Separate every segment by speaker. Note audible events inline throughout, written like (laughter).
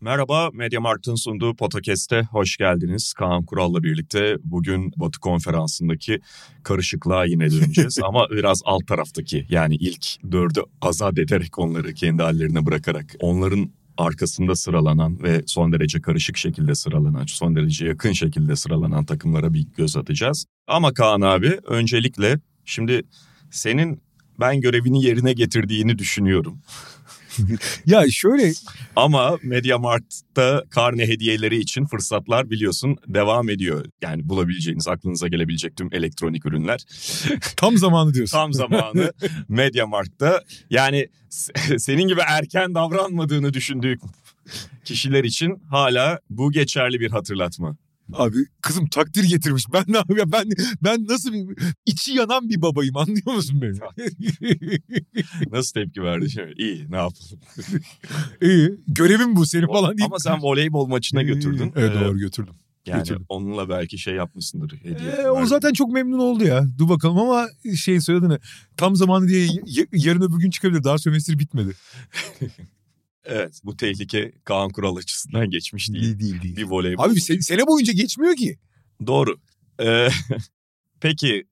Speaker 1: Merhaba, Mediamarkt'ın sunduğu Podcast'e hoş geldiniz. Kaan Kural'la birlikte bugün Batı Konferansı'ndaki karışıklığa yine döneceğiz. (laughs) Ama biraz alt taraftaki yani ilk dördü azat ederek onları kendi hallerine bırakarak onların arkasında sıralanan ve son derece karışık şekilde sıralanan, son derece yakın şekilde sıralanan takımlara bir göz atacağız. Ama Kaan abi öncelikle şimdi senin ben görevini yerine getirdiğini düşünüyorum. (laughs) (laughs)
Speaker 2: ya şöyle
Speaker 1: Ama MediaMarkt'ta karne hediyeleri için fırsatlar biliyorsun devam ediyor. Yani bulabileceğiniz, aklınıza gelebilecek tüm elektronik ürünler.
Speaker 2: tam zamanı diyorsun.
Speaker 1: Tam zamanı (laughs) MediaMarkt'ta. Yani senin gibi erken davranmadığını düşündüğü kişiler için hala bu geçerli bir hatırlatma.
Speaker 2: Abi kızım takdir getirmiş. Ben ne yapayım? Ben ben nasıl bir içi yanan bir babayım anlıyor musun beni? (laughs)
Speaker 1: nasıl tepki verdi şimdi? İyi ne yapalım? (laughs)
Speaker 2: İyi görevim bu senin falan değil.
Speaker 1: Ama sen voleybol maçına götürdün.
Speaker 2: Evet doğru götürdüm.
Speaker 1: Yani
Speaker 2: götürdüm.
Speaker 1: onunla belki şey yapmışsındır hediye.
Speaker 2: Ee, o zaten çok memnun oldu ya. Dur bakalım ama şey söyledi tam zamanı diye yarın öbür gün çıkabilir. Daha sömestr bitmedi. (laughs)
Speaker 1: Evet bu tehlike Kaan Kural açısından (laughs) geçmiş değil.
Speaker 2: Değil değil. değil.
Speaker 1: Bir voleybol.
Speaker 2: Abi sen, sene boyunca geçmiyor ki.
Speaker 1: Doğru. Ee, (laughs) peki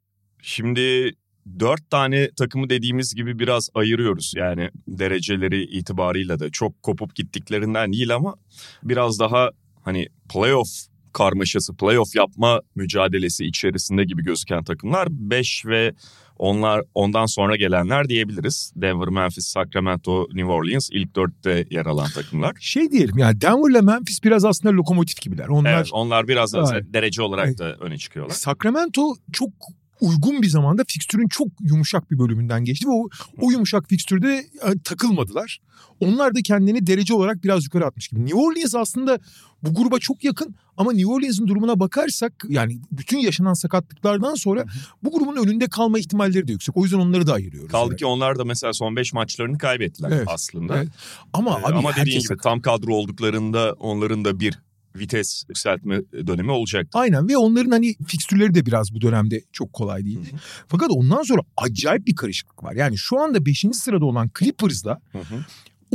Speaker 1: şimdi dört tane takımı dediğimiz gibi biraz ayırıyoruz. Yani dereceleri itibarıyla da çok kopup gittiklerinden değil ama biraz daha hani playoff karmaşası, playoff yapma mücadelesi içerisinde gibi gözüken takımlar 5 ve onlar ondan sonra gelenler diyebiliriz. Denver, Memphis, Sacramento, New Orleans ilk dörtte yer alan takımlar.
Speaker 2: Şey diyelim yani Denver'la Memphis biraz aslında lokomotif gibiler. Onlar
Speaker 1: Evet, onlar biraz da
Speaker 2: Evet.
Speaker 1: derece olarak
Speaker 2: Evet.
Speaker 1: da öne çıkıyorlar.
Speaker 2: Sacramento çok uygun bir zamanda fikstürün çok yumuşak bir bölümünden geçti ve o, o yumuşak fikstürde e, takılmadılar. Onlar da kendini derece olarak biraz yukarı atmış gibi. New Orleans aslında bu gruba çok yakın ama New Orleans'ın durumuna bakarsak yani bütün yaşanan sakatlıklardan sonra bu grubun önünde kalma ihtimalleri de yüksek. O yüzden onları da ayırıyoruz.
Speaker 1: Kaldı
Speaker 2: yani.
Speaker 1: ki onlar da mesela son 5 maçlarını kaybettiler
Speaker 2: Evet,
Speaker 1: aslında.
Speaker 2: evet. Ama
Speaker 1: Ee,
Speaker 2: abi
Speaker 1: Ama dediğin gibi tam kadro olduklarında onların da bir vites yükseltme dönemi olacak.
Speaker 2: Aynen ve onların hani fikstürleri de biraz bu dönemde çok kolay değildi. Fakat ondan sonra acayip bir karışıklık var. Yani şu anda 5. sırada olan Clippers'la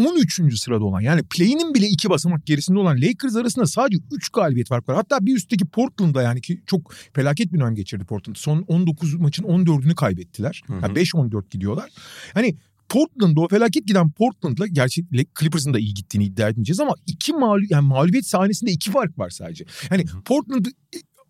Speaker 2: 13. sırada olan yani play'inin bile iki basamak gerisinde olan Lakers arasında sadece 3 galibiyet fark var. Hatta bir üstteki Portland'da yani ki çok felaket bir dönem geçirdi Portland. Son 19 maçın 14'ünü kaybettiler.
Speaker 1: Hı hı.
Speaker 2: Yani 5-14 gidiyorlar. Hani Portland'da o felaket giden Portland'la gerçi Clippers'ın da iyi gittiğini iddia etmeyeceğiz ama iki mağlu yani mağlubiyet sahnesinde iki fark var sadece. Yani Portland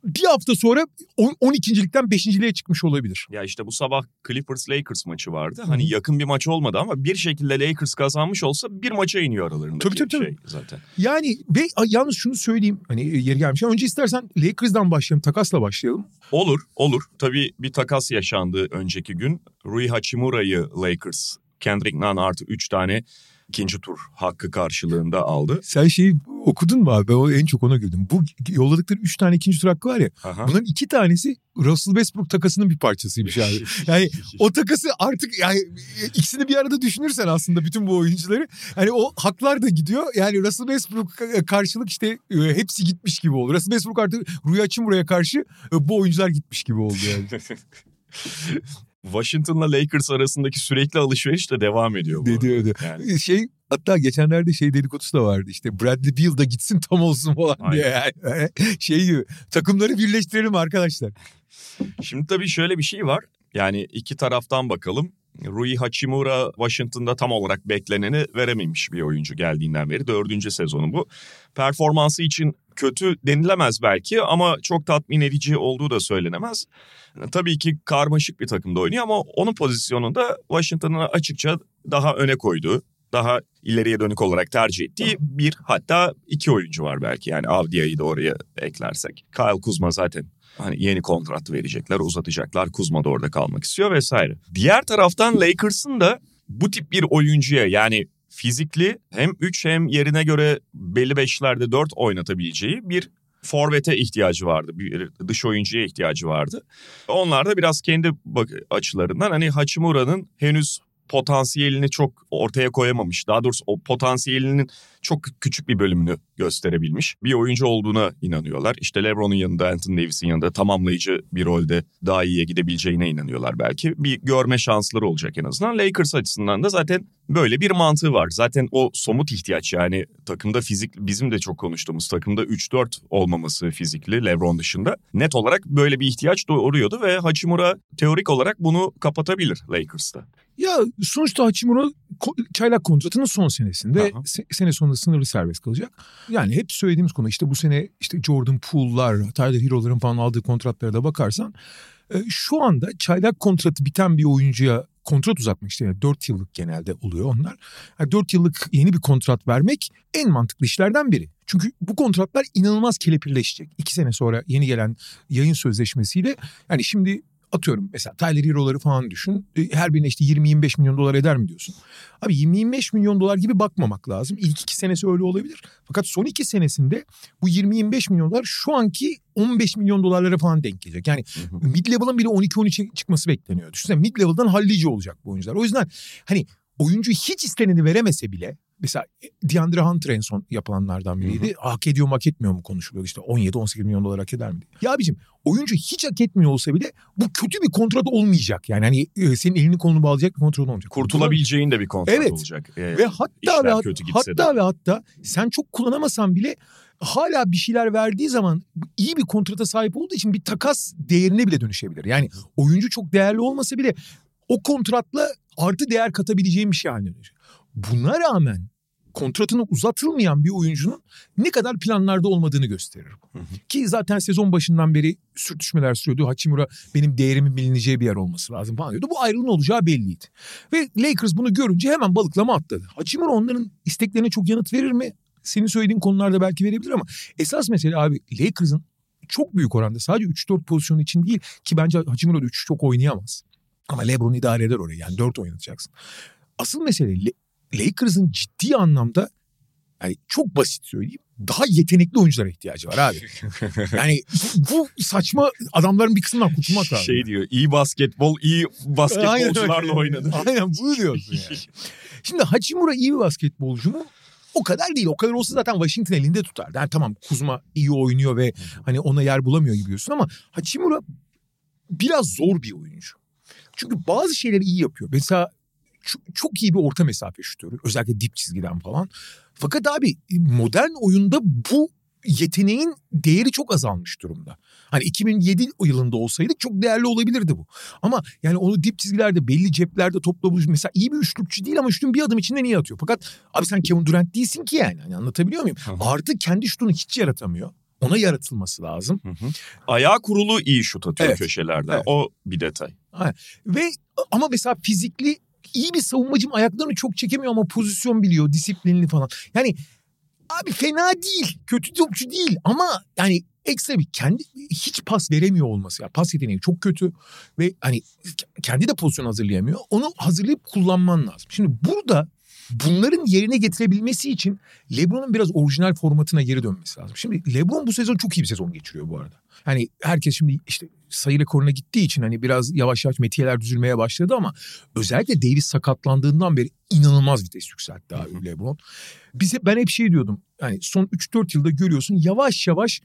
Speaker 2: bir hafta sonra on- 12.likten 5.liğe çıkmış olabilir.
Speaker 1: Ya işte bu sabah Clippers Lakers maçı vardı. Hani yakın bir maç olmadı ama bir şekilde Lakers kazanmış olsa bir maça iniyor aralarındaki
Speaker 2: Tabii, tabii, tabii.
Speaker 1: şey zaten.
Speaker 2: Yani ve yalnız şunu söyleyeyim hani e, yeri gelmişken önce istersen Lakers'dan başlayalım takasla başlayalım.
Speaker 1: Olur, olur. Tabii bir takas yaşandı önceki gün. Rui Hachimura'yı Lakers Kendrick Nunn artı 3 tane ikinci tur hakkı karşılığında aldı.
Speaker 2: Sen şeyi okudun mu abi ben o en çok ona güldüm. Bu yolladıkları 3 tane ikinci tur hakkı var ya
Speaker 1: Aha.
Speaker 2: bunların iki tanesi Russell Westbrook takasının bir parçasıymış (laughs) abi. Yani o takası artık yani e, ikisini bir arada düşünürsen aslında bütün bu oyuncuları hani o haklar da gidiyor. Yani Russell Westbrook karşılık işte e, hepsi gitmiş gibi oldu. Russell Westbrook artık Rui Hachimura'ya karşı e, bu oyuncular gitmiş gibi oldu yani. (laughs)
Speaker 1: Washington'la Lakers arasındaki sürekli alışveriş de devam ediyor. bu arada.
Speaker 2: öyle.
Speaker 1: Yani
Speaker 2: Şey hatta geçenlerde şey dedikodusu da vardı işte Bradley Beal da gitsin tam olsun falan diye yani. (laughs) Şey gibi takımları birleştirelim arkadaşlar.
Speaker 1: Şimdi tabii şöyle bir şey var. Yani iki taraftan bakalım. Rui Hachimura Washington'da tam olarak bekleneni verememiş bir oyuncu geldiğinden beri. Dördüncü sezonu bu. Performansı için kötü denilemez belki ama çok tatmin edici olduğu da söylenemez. Tabii ki karmaşık bir takımda oynuyor ama onun pozisyonunda Washington'ı açıkça daha öne koyduğu, daha ileriye dönük olarak tercih ettiği bir hatta iki oyuncu var belki. Yani Avdia'yı da oraya eklersek. Kyle Kuzma zaten Hani yeni kontrat verecekler, uzatacaklar. Kuzma da orada kalmak istiyor vesaire. Diğer taraftan Lakers'ın da bu tip bir oyuncuya yani fizikli hem 3 hem yerine göre belli beşlerde 4 oynatabileceği bir forvete ihtiyacı vardı. Bir dış oyuncuya ihtiyacı vardı. Onlar da biraz kendi açılarından hani Hachimura'nın henüz potansiyelini çok ortaya koyamamış. Daha doğrusu o potansiyelinin çok küçük bir bölümünü gösterebilmiş. Bir oyuncu olduğuna inanıyorlar. İşte LeBron'un yanında, Anthony Davis'in yanında tamamlayıcı bir rolde daha iyiye gidebileceğine inanıyorlar belki. Bir görme şansları olacak en azından. Lakers açısından da zaten böyle bir mantığı var. Zaten o somut ihtiyaç yani takımda fizik bizim de çok konuştuğumuz takımda 3-4 olmaması fizikli LeBron dışında net olarak böyle bir ihtiyaç doğuruyordu ve Hachimura teorik olarak bunu kapatabilir Lakers'ta.
Speaker 2: Ya sonuçta Hachimura çaylak kontratının son senesinde se- sene sonunda sınırlı serbest kalacak. Yani hep söylediğimiz konu işte bu sene işte Jordan Poole'lar, Tyler Hero'ların falan aldığı kontratlara da bakarsan e, şu anda çaylak kontratı biten bir oyuncuya kontrat uzatmak işte yani 4 yıllık genelde oluyor onlar. Yani 4 yıllık yeni bir kontrat vermek en mantıklı işlerden biri. Çünkü bu kontratlar inanılmaz kelepirleşecek. İki sene sonra yeni gelen yayın sözleşmesiyle yani şimdi atıyorum mesela Tyler Hero'ları falan düşün. E, her birine işte 20-25 milyon dolar eder mi diyorsun? Abi 20-25 milyon dolar gibi bakmamak lazım. İlk iki senesi öyle olabilir. Fakat son iki senesinde bu 20-25 milyon dolar şu anki 15 milyon dolarlara falan denk gelecek. Yani mid level'ın bile 12-13'e çıkması bekleniyor. Düşünsene mid level'dan hallici olacak bu oyuncular. O yüzden hani oyuncu hiç isteneni veremese bile mesela DeAndre Hunter en son yapılanlardan biriydi. Hı hı. Hak ediyor mu hak etmiyor mu konuşuluyor işte 17-18 milyon dolar hak eder mi? Ya abicim oyuncu hiç hak etmiyor olsa bile bu kötü bir kontrat olmayacak. Yani hani e, senin elini kolunu bağlayacak bir kontrat olmayacak.
Speaker 1: Kurtulabileceğin de bir kontrat
Speaker 2: evet.
Speaker 1: olacak.
Speaker 2: Ee, ve hatta ve, hatta de. ve hatta sen çok kullanamasan bile hala bir şeyler verdiği zaman iyi bir kontrata sahip olduğu için bir takas değerine bile dönüşebilir. Yani oyuncu çok değerli olmasa bile o kontratla artı değer katabileceğin bir şey haline dönüşür. Buna rağmen kontratının uzatılmayan bir oyuncunun ne kadar planlarda olmadığını gösterir. Hı hı. Ki zaten sezon başından beri sürtüşmeler sürüyordu. Hachimura benim değerimin bilineceği bir yer olması lazım falan diyordu. Bu ayrılığın olacağı belliydi. Ve Lakers bunu görünce hemen balıklama atladı. Hachimura onların isteklerine çok yanıt verir mi? Senin söylediğin konularda belki verebilir ama esas mesele abi Lakers'ın çok büyük oranda sadece 3-4 pozisyonu için değil ki bence Hachimura 3 çok oynayamaz. Ama LeBron idare eder orayı yani 4 oynatacaksın. Asıl mesele Lakers'ın ciddi anlamda yani çok basit söyleyeyim daha yetenekli oyunculara ihtiyacı var abi. (laughs) yani bu saçma adamların bir kısmından kurtulmak lazım.
Speaker 1: Şey diyor iyi basketbol iyi basketbolcularla oynadı.
Speaker 2: Aynen bunu diyorsun yani. (laughs) Şimdi Hachimura iyi bir basketbolcu mu? O kadar değil. O kadar olsa zaten Washington elinde tutar. Yani tamam Kuzma iyi oynuyor ve hani ona yer bulamıyor gibi diyorsun ama Hachimura biraz zor bir oyuncu. Çünkü bazı şeyleri iyi yapıyor. Mesela çok, iyi bir orta mesafe şutörü. Özellikle dip çizgiden falan. Fakat abi modern oyunda bu yeteneğin değeri çok azalmış durumda. Hani 2007 yılında olsaydı çok değerli olabilirdi bu. Ama yani onu dip çizgilerde belli ceplerde toplamış. Mesela iyi bir üçlükçü değil ama şutun bir adım içinden iyi atıyor. Fakat abi sen Kevin Durant değilsin ki yani. Hani anlatabiliyor muyum? Hı. Artı kendi şutunu hiç yaratamıyor. Ona yaratılması lazım. Hı hı.
Speaker 1: Ayağı kurulu iyi şut atıyor evet. köşelerden. Evet. O bir detay.
Speaker 2: Aynen. Ve ama mesela fizikli iyi bir savunmacım ayaklarını çok çekemiyor ama pozisyon biliyor, disiplinli falan. Yani abi fena değil, kötü topçu değil ama yani ekstra bir kendi hiç pas veremiyor olması ya. Pas yeteneği çok kötü ve hani kendi de pozisyon hazırlayamıyor. Onu hazırlayıp kullanman lazım. Şimdi burada bunların yerine getirebilmesi için LeBron'un biraz orijinal formatına geri dönmesi lazım. Şimdi LeBron bu sezon çok iyi bir sezon geçiriyor bu arada. Hani herkes şimdi işte sayı rekoruna gittiği için hani biraz yavaş yavaş metiyeler düzülmeye başladı ama özellikle Davis sakatlandığından beri inanılmaz vites yükseltti abi LeBron. Bize ben hep şey diyordum. Hani son 3-4 yılda görüyorsun yavaş yavaş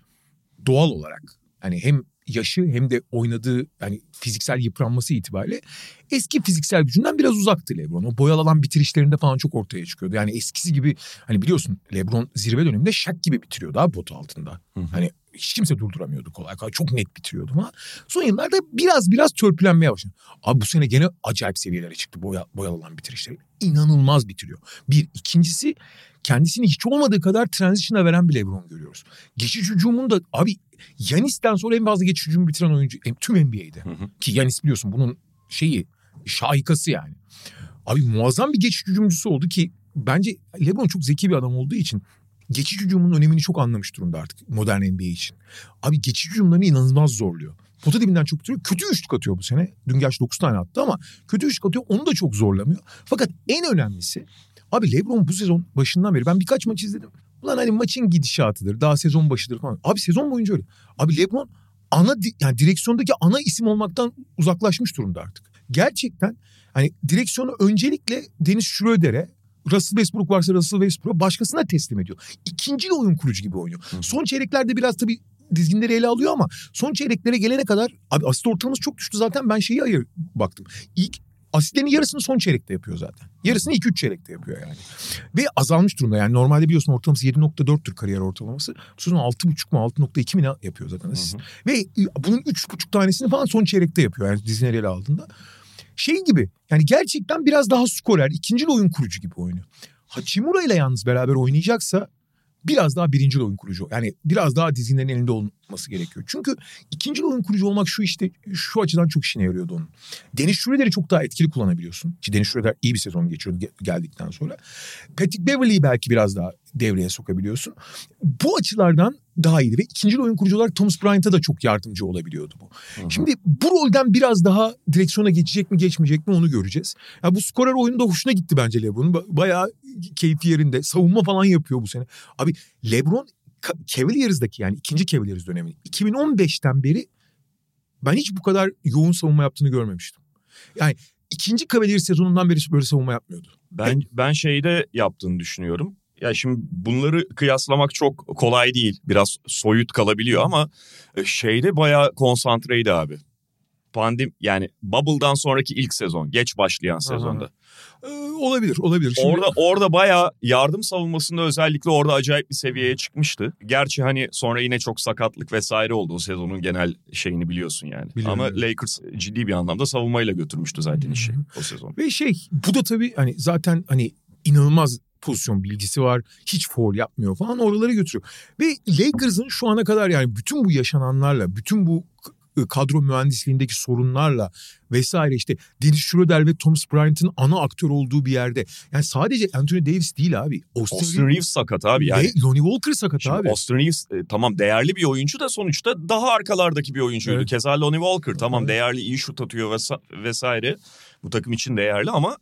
Speaker 2: doğal olarak hani hem yaşı hem de oynadığı yani fiziksel yıpranması itibariyle eski fiziksel gücünden biraz uzaktı LeBron. O boyalanan bitirişlerinde falan çok ortaya çıkıyordu. Yani eskisi gibi hani biliyorsun LeBron zirve döneminde şak gibi bitiriyordu abi potu altında. Hı hı. Hani hiç kimse durduramıyordu kolay kolay. Çok net bitiriyordu falan. Son yıllarda biraz biraz törpülenmeye başladı. Abi bu sene gene acayip seviyelere çıktı boya, boyalanan bitirişleri. İnanılmaz bitiriyor. Bir. ikincisi kendisini hiç olmadığı kadar transition'a veren bir LeBron görüyoruz. Geçiş hücumun da abi Yanis'ten sonra en fazla geçiş hücumu bitiren oyuncu tüm NBA'de. Hı hı. Ki Yanis biliyorsun bunun şeyi şahikası yani. Abi muazzam bir geçiş hücumcusu oldu ki bence LeBron çok zeki bir adam olduğu için geçiş hücumunun önemini çok anlamış durumda artık modern NBA için. Abi geçiş hücumlarını inanılmaz zorluyor. Pota dibinden çok bitiriyor. Kötü üçlük atıyor bu sene. Dün gerçi 9 tane attı ama kötü üçlük atıyor. Onu da çok zorlamıyor. Fakat en önemlisi Abi Lebron bu sezon başından beri ben birkaç maç izledim. Ulan hani maçın gidişatıdır. Daha sezon başıdır falan. Abi sezon boyunca öyle. Abi LeBron ana yani direksiyondaki ana isim olmaktan uzaklaşmış durumda artık. Gerçekten hani direksiyonu öncelikle Dennis Schroeder'e Russell Westbrook varsa Russell Westbrook'a başkasına teslim ediyor. İkinci oyun kurucu gibi oynuyor. Son çeyreklerde biraz tabii dizginleri ele alıyor ama son çeyreklere gelene kadar abi asist ortalaması çok düştü zaten ben şeyi ayır baktım. İlk asistlerin yarısını son çeyrekte yapıyor zaten. Yarısını 2-3 çeyrekte yapıyor yani. Ve azalmış durumda yani normalde biliyorsun ortalaması 7.4'tür kariyer ortalaması. Bu sezon 6.5 mu 6.2 mi yapıyor zaten asist. Ve bunun 3.5 tanesini falan son çeyrekte yapıyor yani dizginleri ele aldığında. Şey gibi yani gerçekten biraz daha skorer ikinci oyun kurucu gibi oynuyor. Hachimura ile yalnız beraber oynayacaksa biraz daha birinci oyun kurucu. Yani biraz daha dizginlerin elinde olması gerekiyor. Çünkü ikinci oyun kurucu olmak şu işte şu açıdan çok işine yarıyordu onun. Dennis Schroeder'i çok daha etkili kullanabiliyorsun. Ki Dennis Schroeder iyi bir sezon geçiyordu ge- geldikten sonra. Patrick Beverley'i belki biraz daha devreye sokabiliyorsun. Bu açılardan daha iyiydi ve ikinci oyun kurucu olarak Thomas Bryant'a da çok yardımcı olabiliyordu bu. Şimdi bu rolden biraz daha direksiyona geçecek mi geçmeyecek mi onu göreceğiz. Ya bu skorer oyunu da hoşuna gitti bence LeBron'un. Ba- Bayağı keyfi yerinde. Savunma falan yapıyor bu sene. Abi LeBron Cavaliers'daki yani ikinci Cavaliers dönemi 2015'ten beri ben hiç bu kadar yoğun savunma yaptığını görmemiştim. Yani ikinci Cavaliers sezonundan beri böyle savunma yapmıyordu.
Speaker 1: Ben ben şeyde yaptığını düşünüyorum. Ya şimdi bunları kıyaslamak çok kolay değil. Biraz soyut kalabiliyor ama e, şeyde bayağı konsantreydi abi. Pandim yani Bubble'dan sonraki ilk sezon, geç başlayan sezonda.
Speaker 2: Ee, olabilir, olabilir. Şimdi,
Speaker 1: Orada orada bayağı yardım savunmasında özellikle orada acayip bir seviyeye çıkmıştı. Gerçi hani sonra yine çok sakatlık vesaire oldu o sezonun genel şeyini biliyorsun yani.
Speaker 2: Biliyorum.
Speaker 1: Ama Lakers ciddi bir anlamda savunmayla götürmüştü zaten işi o sezon.
Speaker 2: Ve şey bu da tabii hani zaten hani inanılmaz pozisyon bilgisi var. Hiç foul yapmıyor falan oraları götürüyor. Ve Lakers'ın şu ana kadar yani bütün bu yaşananlarla, bütün bu k- kadro mühendisliğindeki sorunlarla vesaire işte Dennis Schroeder ve Thomas Bryant'ın ana aktör olduğu bir yerde. Yani sadece Anthony Davis değil abi. Austin,
Speaker 1: Austin Reeves sakat abi yani.
Speaker 2: ve Lonnie Walker sakat
Speaker 1: Şimdi
Speaker 2: abi.
Speaker 1: Austin Reeves e, tamam değerli bir oyuncu da sonuçta daha arkalardaki bir oyuncuydu.
Speaker 2: Evet.
Speaker 1: Keza Lonnie Walker tamam
Speaker 2: Evet.
Speaker 1: değerli iyi şut atıyor vesa- vesaire. Bu takım için değerli ama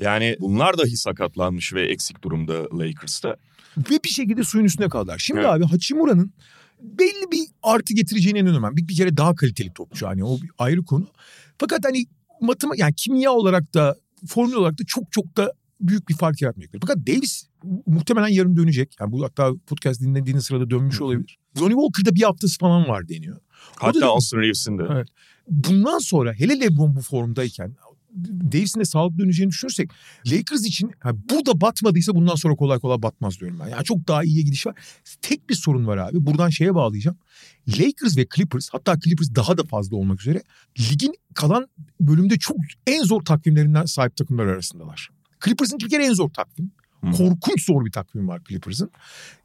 Speaker 1: yani bunlar dahi sakatlanmış ve eksik durumda Lakers'ta.
Speaker 2: Ve bir şekilde suyun üstüne kaldılar. Şimdi
Speaker 1: Evet.
Speaker 2: abi Hachimura'nın belli bir artı getireceğine inanıyorum. Bir, bir kere daha kaliteli topçu hani o bir ayrı konu. Fakat hani matema yani kimya olarak da formül olarak da çok çok da büyük bir fark yaratmayacak. Fakat Davis muhtemelen yarın dönecek. Yani bu hatta podcast dinlediğiniz sırada dönmüş olabilir. Lonnie Walker'da bir haftası falan var deniyor.
Speaker 1: Hatta
Speaker 2: da-
Speaker 1: Austin Reeves'in de.
Speaker 2: Evet. Bundan sonra hele LeBron bu formdayken Davis'in de sağlıklı döneceğini düşünürsek Lakers için ha, burada batmadıysa bundan sonra kolay kolay batmaz diyorum ben. Yani çok daha iyiye gidiş var. Tek bir sorun var abi. Buradan şeye bağlayacağım. Lakers ve Clippers hatta Clippers daha da fazla olmak üzere ligin kalan bölümde çok en zor takvimlerinden sahip takımlar arasındalar. Clippers'ın bir kere en zor takvim.
Speaker 1: Hı.
Speaker 2: Korkunç zor bir takvim var Clippers'ın.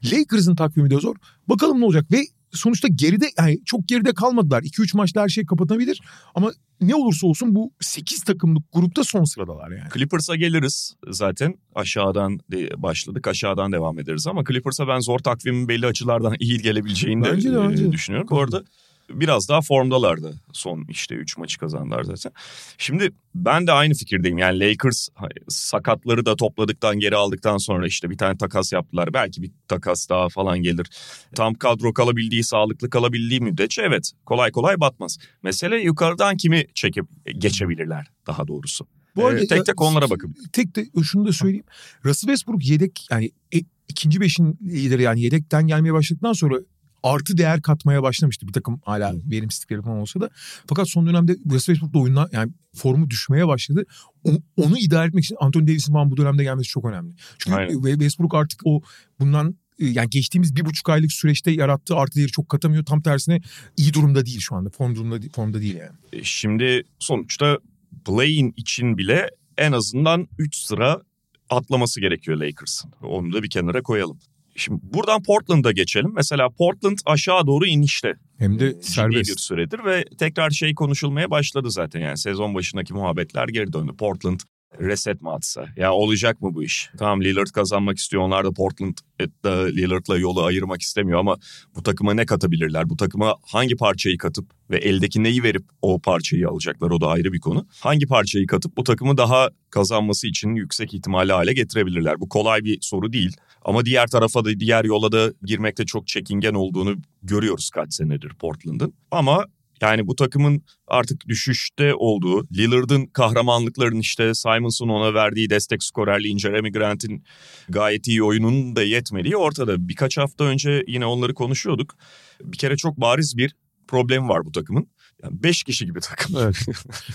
Speaker 2: Lakers'ın takvimi de zor. Bakalım ne olacak ve sonuçta geride yani çok geride kalmadılar. 2-3 maçta her şey kapatabilir ama ne olursa olsun bu 8 takımlık grupta son sıradalar yani.
Speaker 1: Clippers'a geliriz zaten. Aşağıdan de başladık. Aşağıdan devam ederiz ama Clippers'a ben zor takvimin belli açılardan (laughs) iyi gelebileceğini de,
Speaker 2: Bence de,
Speaker 1: e,
Speaker 2: bence de.
Speaker 1: düşünüyorum. Bu arada biraz daha formdalardı. Son işte 3 maçı kazandılar zaten. Şimdi ben de aynı fikirdeyim. Yani Lakers sakatları da topladıktan geri aldıktan sonra işte bir tane takas yaptılar. Belki bir takas daha falan gelir. Tam kadro kalabildiği, sağlıklı kalabildiği müddetçe evet kolay kolay batmaz. Mesele yukarıdan kimi çekip geçebilirler daha doğrusu.
Speaker 2: Bu arada
Speaker 1: Ee, tek tek onlara bakın.
Speaker 2: Tek de şunu da söyleyeyim. Russell Westbrook yedek yani e, ikinci beşin lideri yani yedekten gelmeye başladıktan sonra artı değer katmaya başlamıştı. Bir takım hala verimsizlikleri falan olsa da. Fakat son dönemde Russell Westbrook da oyundan yani formu düşmeye başladı. O- onu idare etmek için Anthony Davis'in falan bu dönemde gelmesi çok önemli. Çünkü
Speaker 1: Aynen.
Speaker 2: Westbrook artık o bundan e, yani geçtiğimiz bir buçuk aylık süreçte yarattığı artı değeri çok katamıyor. Tam tersine iyi durumda değil şu anda. Form durumda, formda değil yani.
Speaker 1: E, Şimdi sonuçta play-in için bile en azından 3 sıra atlaması gerekiyor Lakers'ın. Onu da bir kenara koyalım. Şimdi buradan Portland'a geçelim. Mesela Portland aşağı doğru inişte.
Speaker 2: Hem de
Speaker 1: bir
Speaker 2: serbest.
Speaker 1: süredir ve tekrar şey konuşulmaya başladı zaten. Yani sezon başındaki muhabbetler geri döndü. Portland reset mi atsa? Ya olacak mı bu iş? Tamam Lillard kazanmak istiyor. Onlar da Portland'da Lillard'la yolu ayırmak istemiyor ama bu takıma ne katabilirler? Bu takıma hangi parçayı katıp ve eldeki neyi verip o parçayı alacaklar? O da ayrı bir konu. Hangi parçayı katıp bu takımı daha kazanması için yüksek ihtimali hale getirebilirler? Bu kolay bir soru değil. Ama diğer tarafa da diğer yola da girmekte çok çekingen olduğunu görüyoruz kaç senedir Portland'ın. Ama yani bu takımın artık düşüşte olduğu, Lillard'ın kahramanlıklarının işte Simons'un ona verdiği destek skorerliğin, Jeremy Grant'in gayet iyi oyununun da yetmediği ortada. Birkaç hafta önce yine onları konuşuyorduk. Bir kere çok bariz bir problem var bu takımın. Yani beş kişi gibi takım.
Speaker 2: Evet.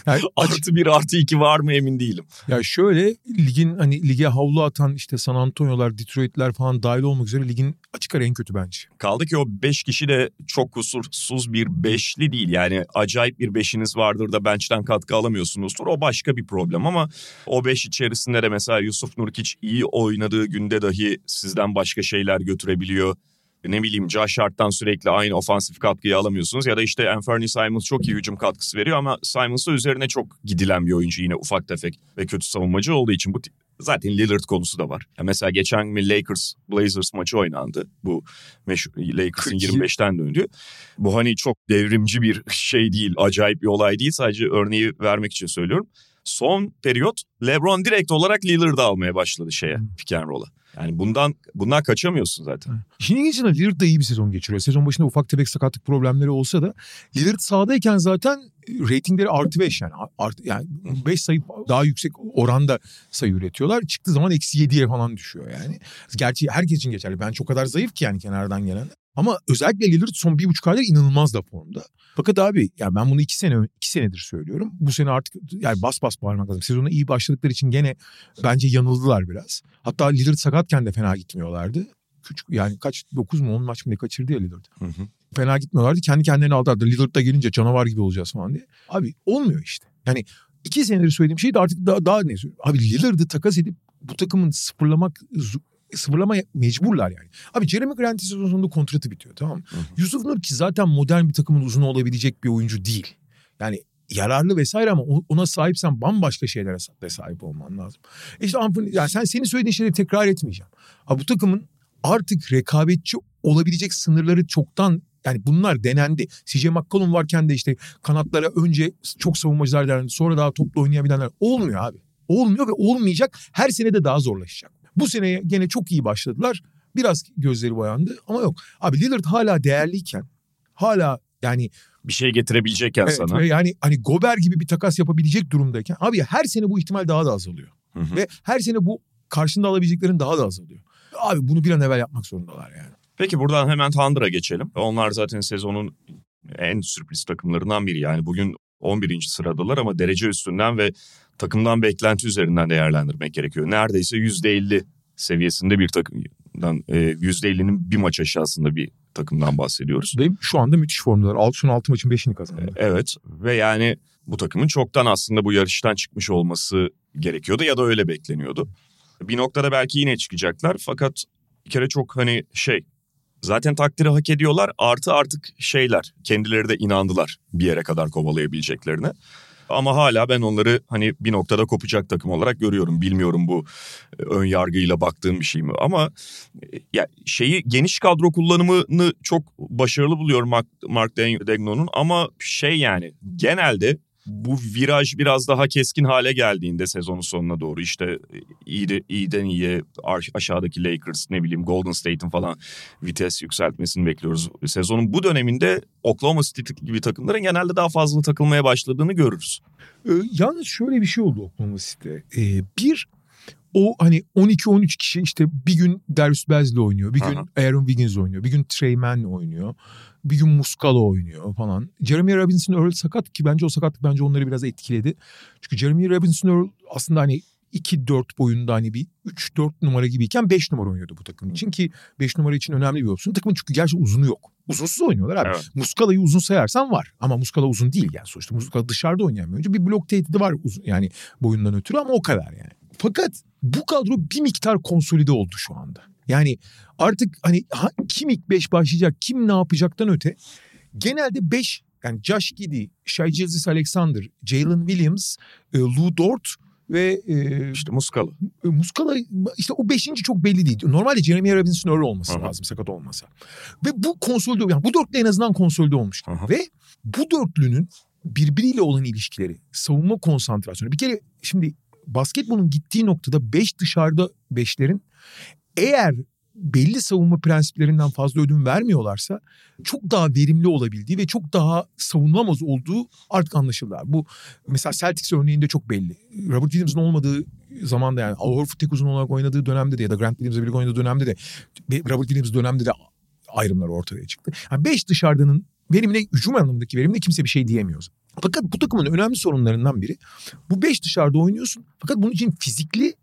Speaker 2: Yani (laughs)
Speaker 1: artı bir artı iki var mı emin değilim.
Speaker 2: Ya şöyle ligin hani lige havlu atan işte San Antonio'lar, Detroit'ler falan dahil olmak üzere ligin açık ara en kötü bence.
Speaker 1: Kaldı ki o beş kişi de çok kusursuz bir beşli değil. Yani acayip bir beşiniz vardır da bench'ten katkı alamıyorsunuzdur. O başka bir problem ama o beş içerisinde de mesela Yusuf Nurkic iyi oynadığı günde dahi sizden başka şeyler götürebiliyor ne bileyim Josh Hart'tan sürekli aynı ofansif katkıyı alamıyorsunuz. Ya da işte Anthony Simons çok iyi hücum katkısı veriyor ama Simons da üzerine çok gidilen bir oyuncu yine ufak tefek ve kötü savunmacı olduğu için bu zaten Lillard konusu da var. Ya mesela geçen gün Lakers Blazers maçı oynandı. Bu Lakers'ın 25'ten döndü. Bu hani çok devrimci bir şey değil, acayip bir olay değil. Sadece örneği vermek için söylüyorum. Son periyot LeBron direkt olarak Lillard'ı almaya başladı şeye, pick and roll'a. Yani bundan bundan kaçamıyorsun zaten.
Speaker 2: İşin ilginçinde Lillard da iyi bir sezon geçiriyor. Sezon başında ufak tefek sakatlık problemleri olsa da Lillard sahadayken zaten reytingleri artı 5 yani. Artı, yani 5 sayı daha yüksek oranda sayı üretiyorlar. Çıktığı zaman eksi 7'ye falan düşüyor yani. Gerçi herkes için geçerli. Ben çok kadar zayıf ki yani kenardan gelen. Ama özellikle Lillard son bir buçuk aydır inanılmaz da formda. Fakat abi yani ben bunu iki sene iki senedir söylüyorum. Bu sene artık yani bas bas bağırmak lazım. Sezona iyi başladıkları için gene bence yanıldılar biraz. Hatta Lillard sakatken de fena gitmiyorlardı. Küçük yani kaç 9 mu 10 maç mı ne kaçırdı ya Lillard. Hı hı. Fena gitmiyorlardı. Kendi kendilerine aldılar. Lillard da gelince canavar gibi olacağız falan diye. Abi olmuyor işte. Yani iki senedir söylediğim şey de artık daha, daha ne söyleyeyim. Abi Lillard'ı takas edip bu takımın sıfırlamak sıfırlamaya mecburlar yani. Abi Jeremy Grant'in sezon sonunda kontratı bitiyor tamam mı? Hı hı. Yusuf Nur ki zaten modern bir takımın uzun olabilecek bir oyuncu değil. Yani yararlı vesaire ama ona sahipsen bambaşka şeylere sahip olman lazım. İşte Anthony, yani sen senin söylediğin şeyleri tekrar etmeyeceğim. Abi bu takımın artık rekabetçi olabilecek sınırları çoktan yani bunlar denendi. CJ McCollum varken de işte kanatlara önce çok savunmacılar denendi. Sonra daha toplu oynayabilenler olmuyor abi. Olmuyor ve olmayacak. Her sene de daha zorlaşacak. Bu sene gene çok iyi başladılar. Biraz gözleri boyandı ama yok. Abi Lillard hala değerliyken hala yani
Speaker 1: bir şey getirebilecekken
Speaker 2: evet,
Speaker 1: sana.
Speaker 2: Yani hani Gober gibi bir takas yapabilecek durumdayken abi her sene bu ihtimal daha da azalıyor. Hı hı. Ve her sene bu karşında alabileceklerin daha da azalıyor. Abi bunu bir an evvel yapmak zorundalar yani.
Speaker 1: Peki buradan hemen Thunder'a geçelim. Onlar zaten sezonun en sürpriz takımlarından biri. Yani bugün 11. sıradalar ama derece üstünden ve takımdan beklenti üzerinden değerlendirmek gerekiyor. Neredeyse %50 seviyesinde bir takımdan %50'nin bir maç aşağısında bir takımdan bahsediyoruz.
Speaker 2: Ve şu anda müthiş formdalar. Alt, son 6 maçın 5'ini kazandı.
Speaker 1: Evet ve yani bu takımın çoktan aslında bu yarıştan çıkmış olması gerekiyordu ya da öyle bekleniyordu. Bir noktada belki yine çıkacaklar fakat bir kere çok hani şey zaten takdiri hak ediyorlar artı artık şeyler kendileri de inandılar bir yere kadar kovalayabileceklerine. Ama hala ben onları hani bir noktada kopacak takım olarak görüyorum. Bilmiyorum bu e, ön yargıyla baktığım bir şey mi ama e, ya şeyi geniş kadro kullanımını çok başarılı buluyorum Mark, Mark ama şey yani genelde bu viraj biraz daha keskin hale geldiğinde sezonun sonuna doğru işte iyi de, iyiden iyiye aşağıdaki Lakers ne bileyim Golden State'in falan vites yükseltmesini bekliyoruz. Sezonun bu döneminde Oklahoma City gibi takımların genelde daha fazla takılmaya başladığını görürüz.
Speaker 2: Ee, yalnız şöyle bir şey oldu Oklahoma City'de. Ee, bir o hani 12-13 kişi işte bir gün Darius Bazley oynuyor. Bir gün Aha. Aaron Wiggins oynuyor. Bir gün Trey Mann oynuyor. Bir gün Muscala oynuyor falan. Jeremy Robinson Earl sakat ki bence o sakatlık bence onları biraz etkiledi. Çünkü Jeremy Robinson Earl aslında hani 2-4 boyunda hani bir 3-4 numara gibiyken 5 numara oynuyordu bu takım için ki 5 numara için önemli bir opsiyon. Takımın çünkü gerçi uzunu yok. Uzunsuz oynuyorlar abi. Evet. Muskala'yı uzun sayarsan var ama Muskala uzun değil yani sonuçta. Muskala dışarıda oynayan bir oyuncu. Bir blok tehdidi var uzun, yani boyundan ötürü ama o kadar yani. Fakat bu kadro bir miktar konsolide oldu şu anda. Yani artık hani kim ilk 5 başlayacak, kim ne yapacaktan öte genelde 5 yani Josh Giddy, Shai Gilgis Alexander, Jalen Williams, e, Lou Dort ve e,
Speaker 1: İşte Muskala.
Speaker 2: Muskala işte o beşinci çok belli değil. Normalde Jeremy Robinson öyle olması
Speaker 1: Aha.
Speaker 2: lazım sakat olmasa. Ve bu konsolide yani bu dörtlü en azından konsolide olmuş.
Speaker 1: Aha.
Speaker 2: Ve bu dörtlünün birbiriyle olan ilişkileri, savunma konsantrasyonu. Bir kere şimdi basketbolun gittiği noktada beş dışarıda beşlerin eğer belli savunma prensiplerinden fazla ödün vermiyorlarsa çok daha verimli olabildiği ve çok daha savunamaz olduğu artık anlaşıldı. Bu mesela Celtics örneğinde çok belli. Robert Williams'ın olmadığı zamanda yani Al Horford tek uzun olarak oynadığı dönemde de ya da Grant Williams'la birlikte oynadığı dönemde de Robert Williams dönemde de ayrımlar ortaya çıktı. Yani beş dışarıdanın verimine, hücum anlamındaki verimine kimse bir şey diyemiyor. Fakat bu takımın önemli sorunlarından biri bu beş dışarıda oynuyorsun fakat bunun için fizikli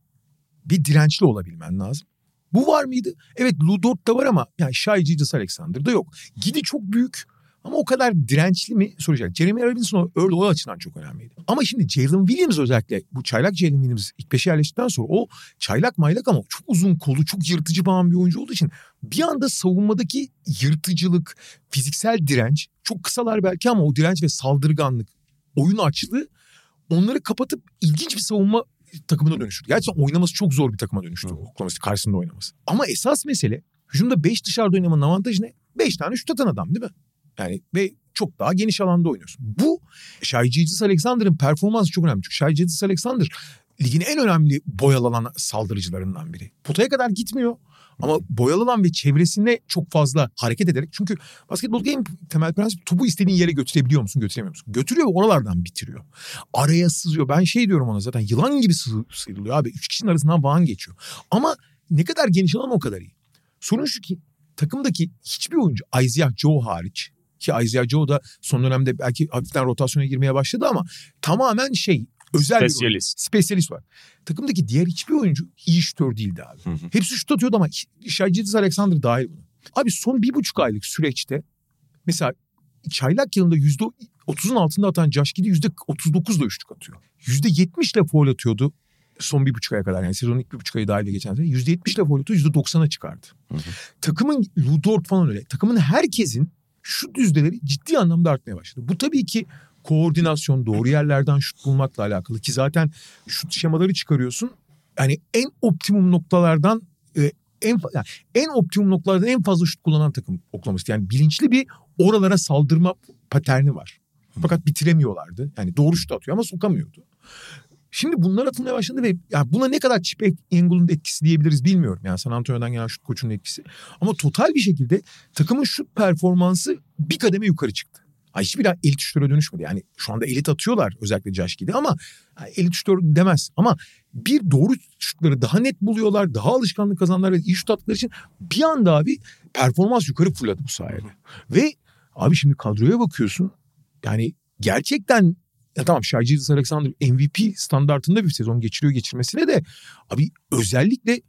Speaker 2: bir dirençli olabilmen lazım. Bu var mıydı? Evet Lou Dort'ta var ama yani Shai Gilgeous Alexander'da yok. Gidi çok büyük ama o kadar dirençli mi soracak. Jeremy Robinson öyle o açıdan çok önemliydi. Ama şimdi Jalen Williams özellikle bu çaylak Jalen Williams ilk beşe yerleştikten sonra o çaylak maylak ama çok uzun kolu çok yırtıcı falan bir oyuncu olduğu için bir anda savunmadaki yırtıcılık, fiziksel direnç çok kısalar belki ama o direnç ve saldırganlık, oyun açlığı onları kapatıp ilginç bir savunma takımına dönüştü. Gerçekten oynaması çok zor bir takıma dönüştü. Oklahoma City karşısında oynaması. Ama esas mesele hücumda 5 dışarıda oynamanın avantajı ne? 5 tane şut atan adam değil mi? Yani ve çok daha geniş alanda oynuyorsun. Bu Shai Gilgeous Alexander'ın performansı çok önemli. Çünkü Shai Alexander ligin en önemli boyalanan saldırıcılarından biri. Potaya kadar gitmiyor. Ama boyalanan ve çevresine çok fazla hareket ederek çünkü basketbolda en temel prensip topu istediğin yere götürebiliyor musun götüremiyor musun? Götürüyor ve oralardan bitiriyor. Araya sızıyor. Ben şey diyorum ona zaten yılan gibi sı- sıyrılıyor abi. Üç kişinin arasından falan geçiyor. Ama ne kadar geniş alan o kadar iyi. Sorun şu ki takımdaki hiçbir oyuncu Isaiah Joe hariç ki Isaiah Joe da son dönemde belki hafiften rotasyona girmeye başladı ama tamamen şey özel bir oyuncu.
Speaker 1: Spesyalist.
Speaker 2: Spesyalist var. Takımdaki diğer hiçbir oyuncu iyi şutör değildi abi.
Speaker 1: Hı hı.
Speaker 2: Hepsi şut atıyordu ama Şahicidis Alexander dahil buna. Abi son bir buçuk aylık süreçte mesela çaylak yılında yüzde otuzun altında atan Josh Giddey yüzde otuz ile üçlük atıyor. Yüzde yetmişle foul atıyordu son bir buçuk aya kadar. Yani sezonun ilk bir buçuk ayı dahil geçen sene. Yüzde yetmişle foul atıyor yüzde doksana çıkardı. Takımın Lou Dort falan öyle. Takımın herkesin şut yüzdeleri ciddi anlamda artmaya başladı. Bu tabii ki koordinasyon, doğru yerlerden şut bulmakla alakalı ki zaten şut şemaları çıkarıyorsun. Yani en optimum noktalardan e, en yani en optimum noktalardan en fazla şut kullanan takım Oklahoma City. Yani bilinçli bir oralara saldırma paterni var. Fakat bitiremiyorlardı. Yani doğru şut atıyor ama sokamıyordu. Şimdi bunlar atılmaya başladı ve yani buna ne kadar Chip Engle'ın etkisi diyebiliriz bilmiyorum. Yani San Antonio'dan gelen şut koçunun etkisi. Ama total bir şekilde takımın şut performansı bir kademe yukarı çıktı. Ha, hiçbir daha elit şutöre dönüşmedi. Yani şu anda elit atıyorlar özellikle Giddey ama ha, elit şutör demez. Ama bir doğru şutları daha net buluyorlar. Daha alışkanlık kazanlar ve iyi şut attıkları için bir anda abi performans yukarı fırladı bu sayede. Ve abi şimdi kadroya bakıyorsun. Yani gerçekten ya tamam Shai Gilgeous Alexander MVP standartında bir sezon geçiriyor geçirmesine de abi özellikle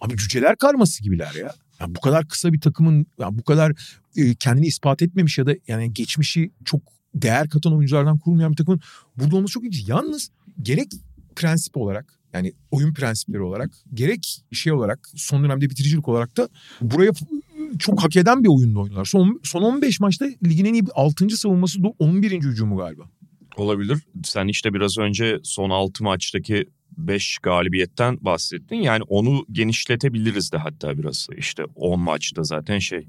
Speaker 2: abi cüceler karması gibiler ya. Ya bu kadar kısa bir takımın ya bu kadar e, kendini ispat etmemiş ya da yani geçmişi çok değer katan oyunculardan kurulmayan bir takımın burada olması çok ilginç. Yalnız gerek prensip olarak yani oyun prensipleri olarak gerek şey olarak son dönemde bitiricilik olarak da buraya çok hak eden bir oyunda oynuyorlar. Son, son 15 maçta ligin en iyi 6. savunması da 11. hücumu galiba.
Speaker 1: Olabilir. Sen işte biraz önce son 6 maçtaki 5 galibiyetten bahsettin. Yani onu genişletebiliriz de hatta biraz. İşte 10 maçta zaten şey.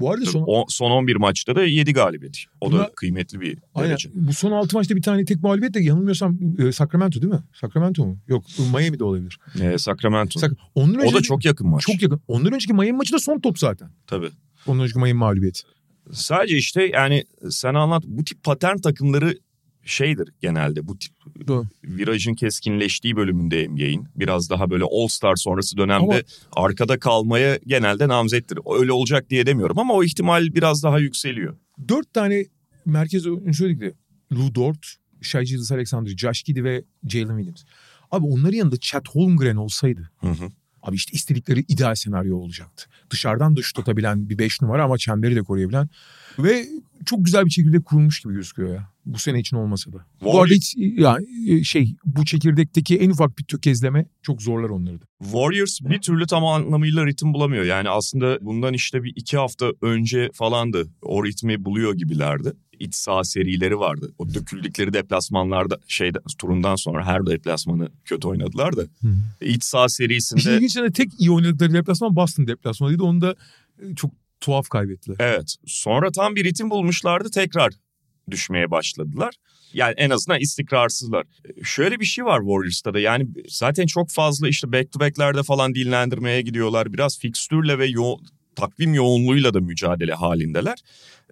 Speaker 2: Bu arada son,
Speaker 1: O- son 11 maçta da 7 galibiyet. O
Speaker 2: Buna-
Speaker 1: da kıymetli bir
Speaker 2: Aynen.
Speaker 1: derece.
Speaker 2: Bu son 6 maçta bir tane tek mağlubiyet de yanılmıyorsam e, Sacramento değil mi? Sacramento mu? Yok Miami de olabilir.
Speaker 1: Ee, Sacramento.
Speaker 2: Sac- Ondan
Speaker 1: o
Speaker 2: önce
Speaker 1: da çok yakın maç.
Speaker 2: çok yakın. Ondan önceki Miami maçı da son top zaten.
Speaker 1: Tabii.
Speaker 2: Ondan önceki Miami mağlubiyeti.
Speaker 1: Sadece işte yani sen anlat bu tip patern takımları şeydir genelde bu tip
Speaker 2: Doğru.
Speaker 1: virajın keskinleştiği bölümünde NBA'in biraz daha böyle All Star sonrası dönemde arkada kalmaya genelde namzettir. Öyle olacak diye demiyorum ama o ihtimal biraz daha yükseliyor.
Speaker 2: Dört tane merkez oyuncu söyledik de. Lou Dort, Shai Gilgeous Alexander, Josh Giddey ve Jalen Williams. Abi onların yanında Chet Holmgren olsaydı
Speaker 1: Hı hı.
Speaker 2: Abi işte istedikleri ideal senaryo olacaktı. Dışarıdan da şut atabilen bir 5 numara ama çemberi de koruyabilen. Ve çok güzel bir çekirdek kurulmuş gibi gözüküyor ya. Bu sene için olmasa da. Bu
Speaker 1: Warriors-
Speaker 2: arada hiç yani şey bu çekirdekteki en ufak bir tökezleme çok zorlar onları da.
Speaker 1: Warriors bir türlü tam anlamıyla ritim bulamıyor. Yani aslında bundan işte bir iki hafta önce falandı. O ritmi buluyor gibilerdi. İç saha serileri vardı. O döküldükleri deplasmanlarda şeyde turundan sonra her deplasmanı kötü oynadılar da. İç saha
Speaker 2: İşin
Speaker 1: serisinde
Speaker 2: ilginç tek iyi oynadıkları deplasman Boston deplasmanıydı. Onu da e, çok tuhaf kaybettiler.
Speaker 1: evet sonra tam bir ritim bulmuşlardı tekrar düşmeye başladılar. Yani en azından istikrarsızlar. Şöyle bir şey var Warriors'ta da yani zaten çok fazla işte back to back'lerde falan dinlendirmeye gidiyorlar. Biraz fikstürle ve yo takvim yoğunluğuyla da mücadele halindeler.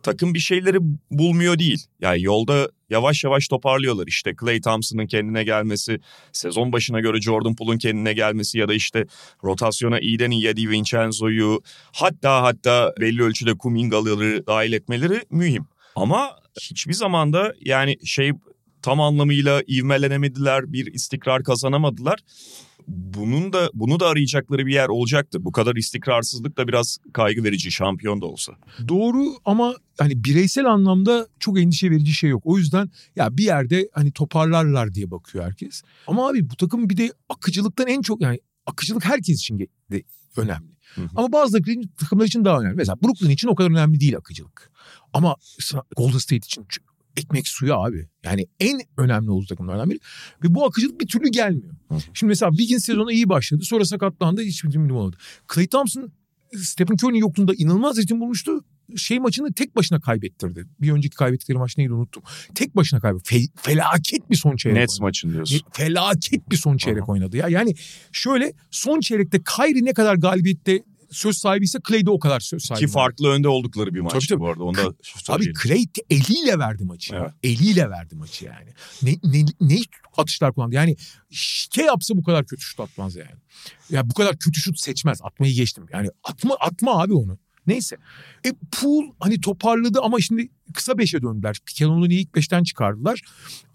Speaker 1: Takım bir şeyleri bulmuyor değil. Yani yolda yavaş yavaş toparlıyorlar. İşte Clay Thompson'ın kendine gelmesi, sezon başına göre Jordan Poole'un kendine gelmesi ya da işte rotasyona iyiden iyiye Di Vincenzo'yu hatta hatta belli ölçüde Kuminga'ları dahil etmeleri mühim. Ama hiçbir zamanda yani şey tam anlamıyla ivmelenemediler, bir istikrar kazanamadılar. Bunun da bunu da arayacakları bir yer olacaktı. Bu kadar istikrarsızlık da biraz kaygı verici şampiyon da olsa.
Speaker 2: Doğru ama hani bireysel anlamda çok endişe verici şey yok. O yüzden ya bir yerde hani toparlarlar diye bakıyor herkes. Ama abi bu takım bir de akıcılıktan en çok yani akıcılık herkes için de önemli.
Speaker 1: Hı hı.
Speaker 2: Ama bazı takımlar için daha önemli. Mesela Brooklyn için o kadar önemli değil akıcılık. Ama Golden State için ç- ekmek suyu abi. Yani en önemli olduğu takımlardan biri. Ve bu akıcılık bir türlü gelmiyor.
Speaker 1: Hı.
Speaker 2: Şimdi mesela Wiggins sezonu iyi başladı. Sonra sakatlandı. Hiçbir ritim olmadı. Clay Thompson Stephen Curry'nin yokluğunda inanılmaz ritim bulmuştu. Şey maçını tek başına kaybettirdi. Bir önceki kaybettikleri maç neydi unuttum. Tek başına kaybetti. Fe- felaket bir son çeyrek.
Speaker 1: Nets maçın diyorsun.
Speaker 2: Felaket bir son çeyrek
Speaker 1: Aha.
Speaker 2: oynadı ya. Yani şöyle son çeyrekte Kyrie ne kadar galibiyette söz sahibiyse Clay de o kadar söz sahibi.
Speaker 1: Ki farklı önde oldukları bir maçtı
Speaker 2: tabii.
Speaker 1: bu arada. Onu da
Speaker 2: Abi. Clay eliyle verdi maçı.
Speaker 1: Evet.
Speaker 2: Eliyle verdi maçı yani. Ne, ne, ne atışlar kullandı. Yani şike yapsa bu kadar kötü şut atmaz yani. Ya bu kadar kötü şut seçmez. Atmayı geçtim. Yani atma atma abi onu. Neyse. E Pool hani toparladı ama şimdi kısa beşe döndüler. Loone'yi ilk beşten çıkardılar.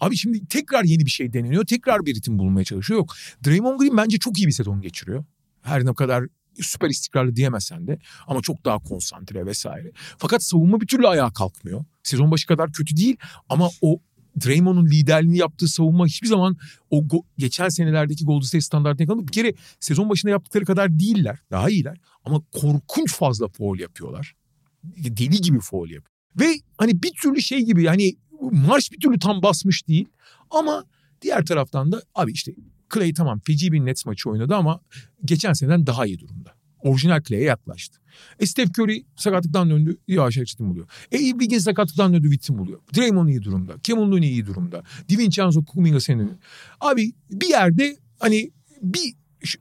Speaker 2: Abi şimdi tekrar yeni bir şey deneniyor. Tekrar bir ritim bulmaya çalışıyor. Yok. Draymond Green bence çok iyi bir sezon geçiriyor. Her ne kadar süper istikrarlı diyemezsen de ama çok daha konsantre vesaire. Fakat savunma bir türlü ayağa kalkmıyor. Sezon başı kadar kötü değil ama o Draymond'un liderliğini yaptığı savunma hiçbir zaman o go- geçen senelerdeki Golden State standartına yakaladı. Bir kere sezon başında yaptıkları kadar değiller. Daha iyiler. Ama korkunç fazla foul yapıyorlar. Deli gibi foul yapıyor. Ve hani bir türlü şey gibi yani marş bir türlü tam basmış değil. Ama diğer taraftan da abi işte Clay tamam feci bir Nets maçı oynadı ama geçen seneden daha iyi durumda. Orijinal Clay'e yaklaştı. E Steph Curry sakatlıktan döndü. Yavaş ritim buluyor. E Wiggins sakatlıktan döndü ritim buluyor. Draymond iyi durumda. Kevin Looney iyi durumda. DiVincenzo Kuminga senin. Abi bir yerde hani bir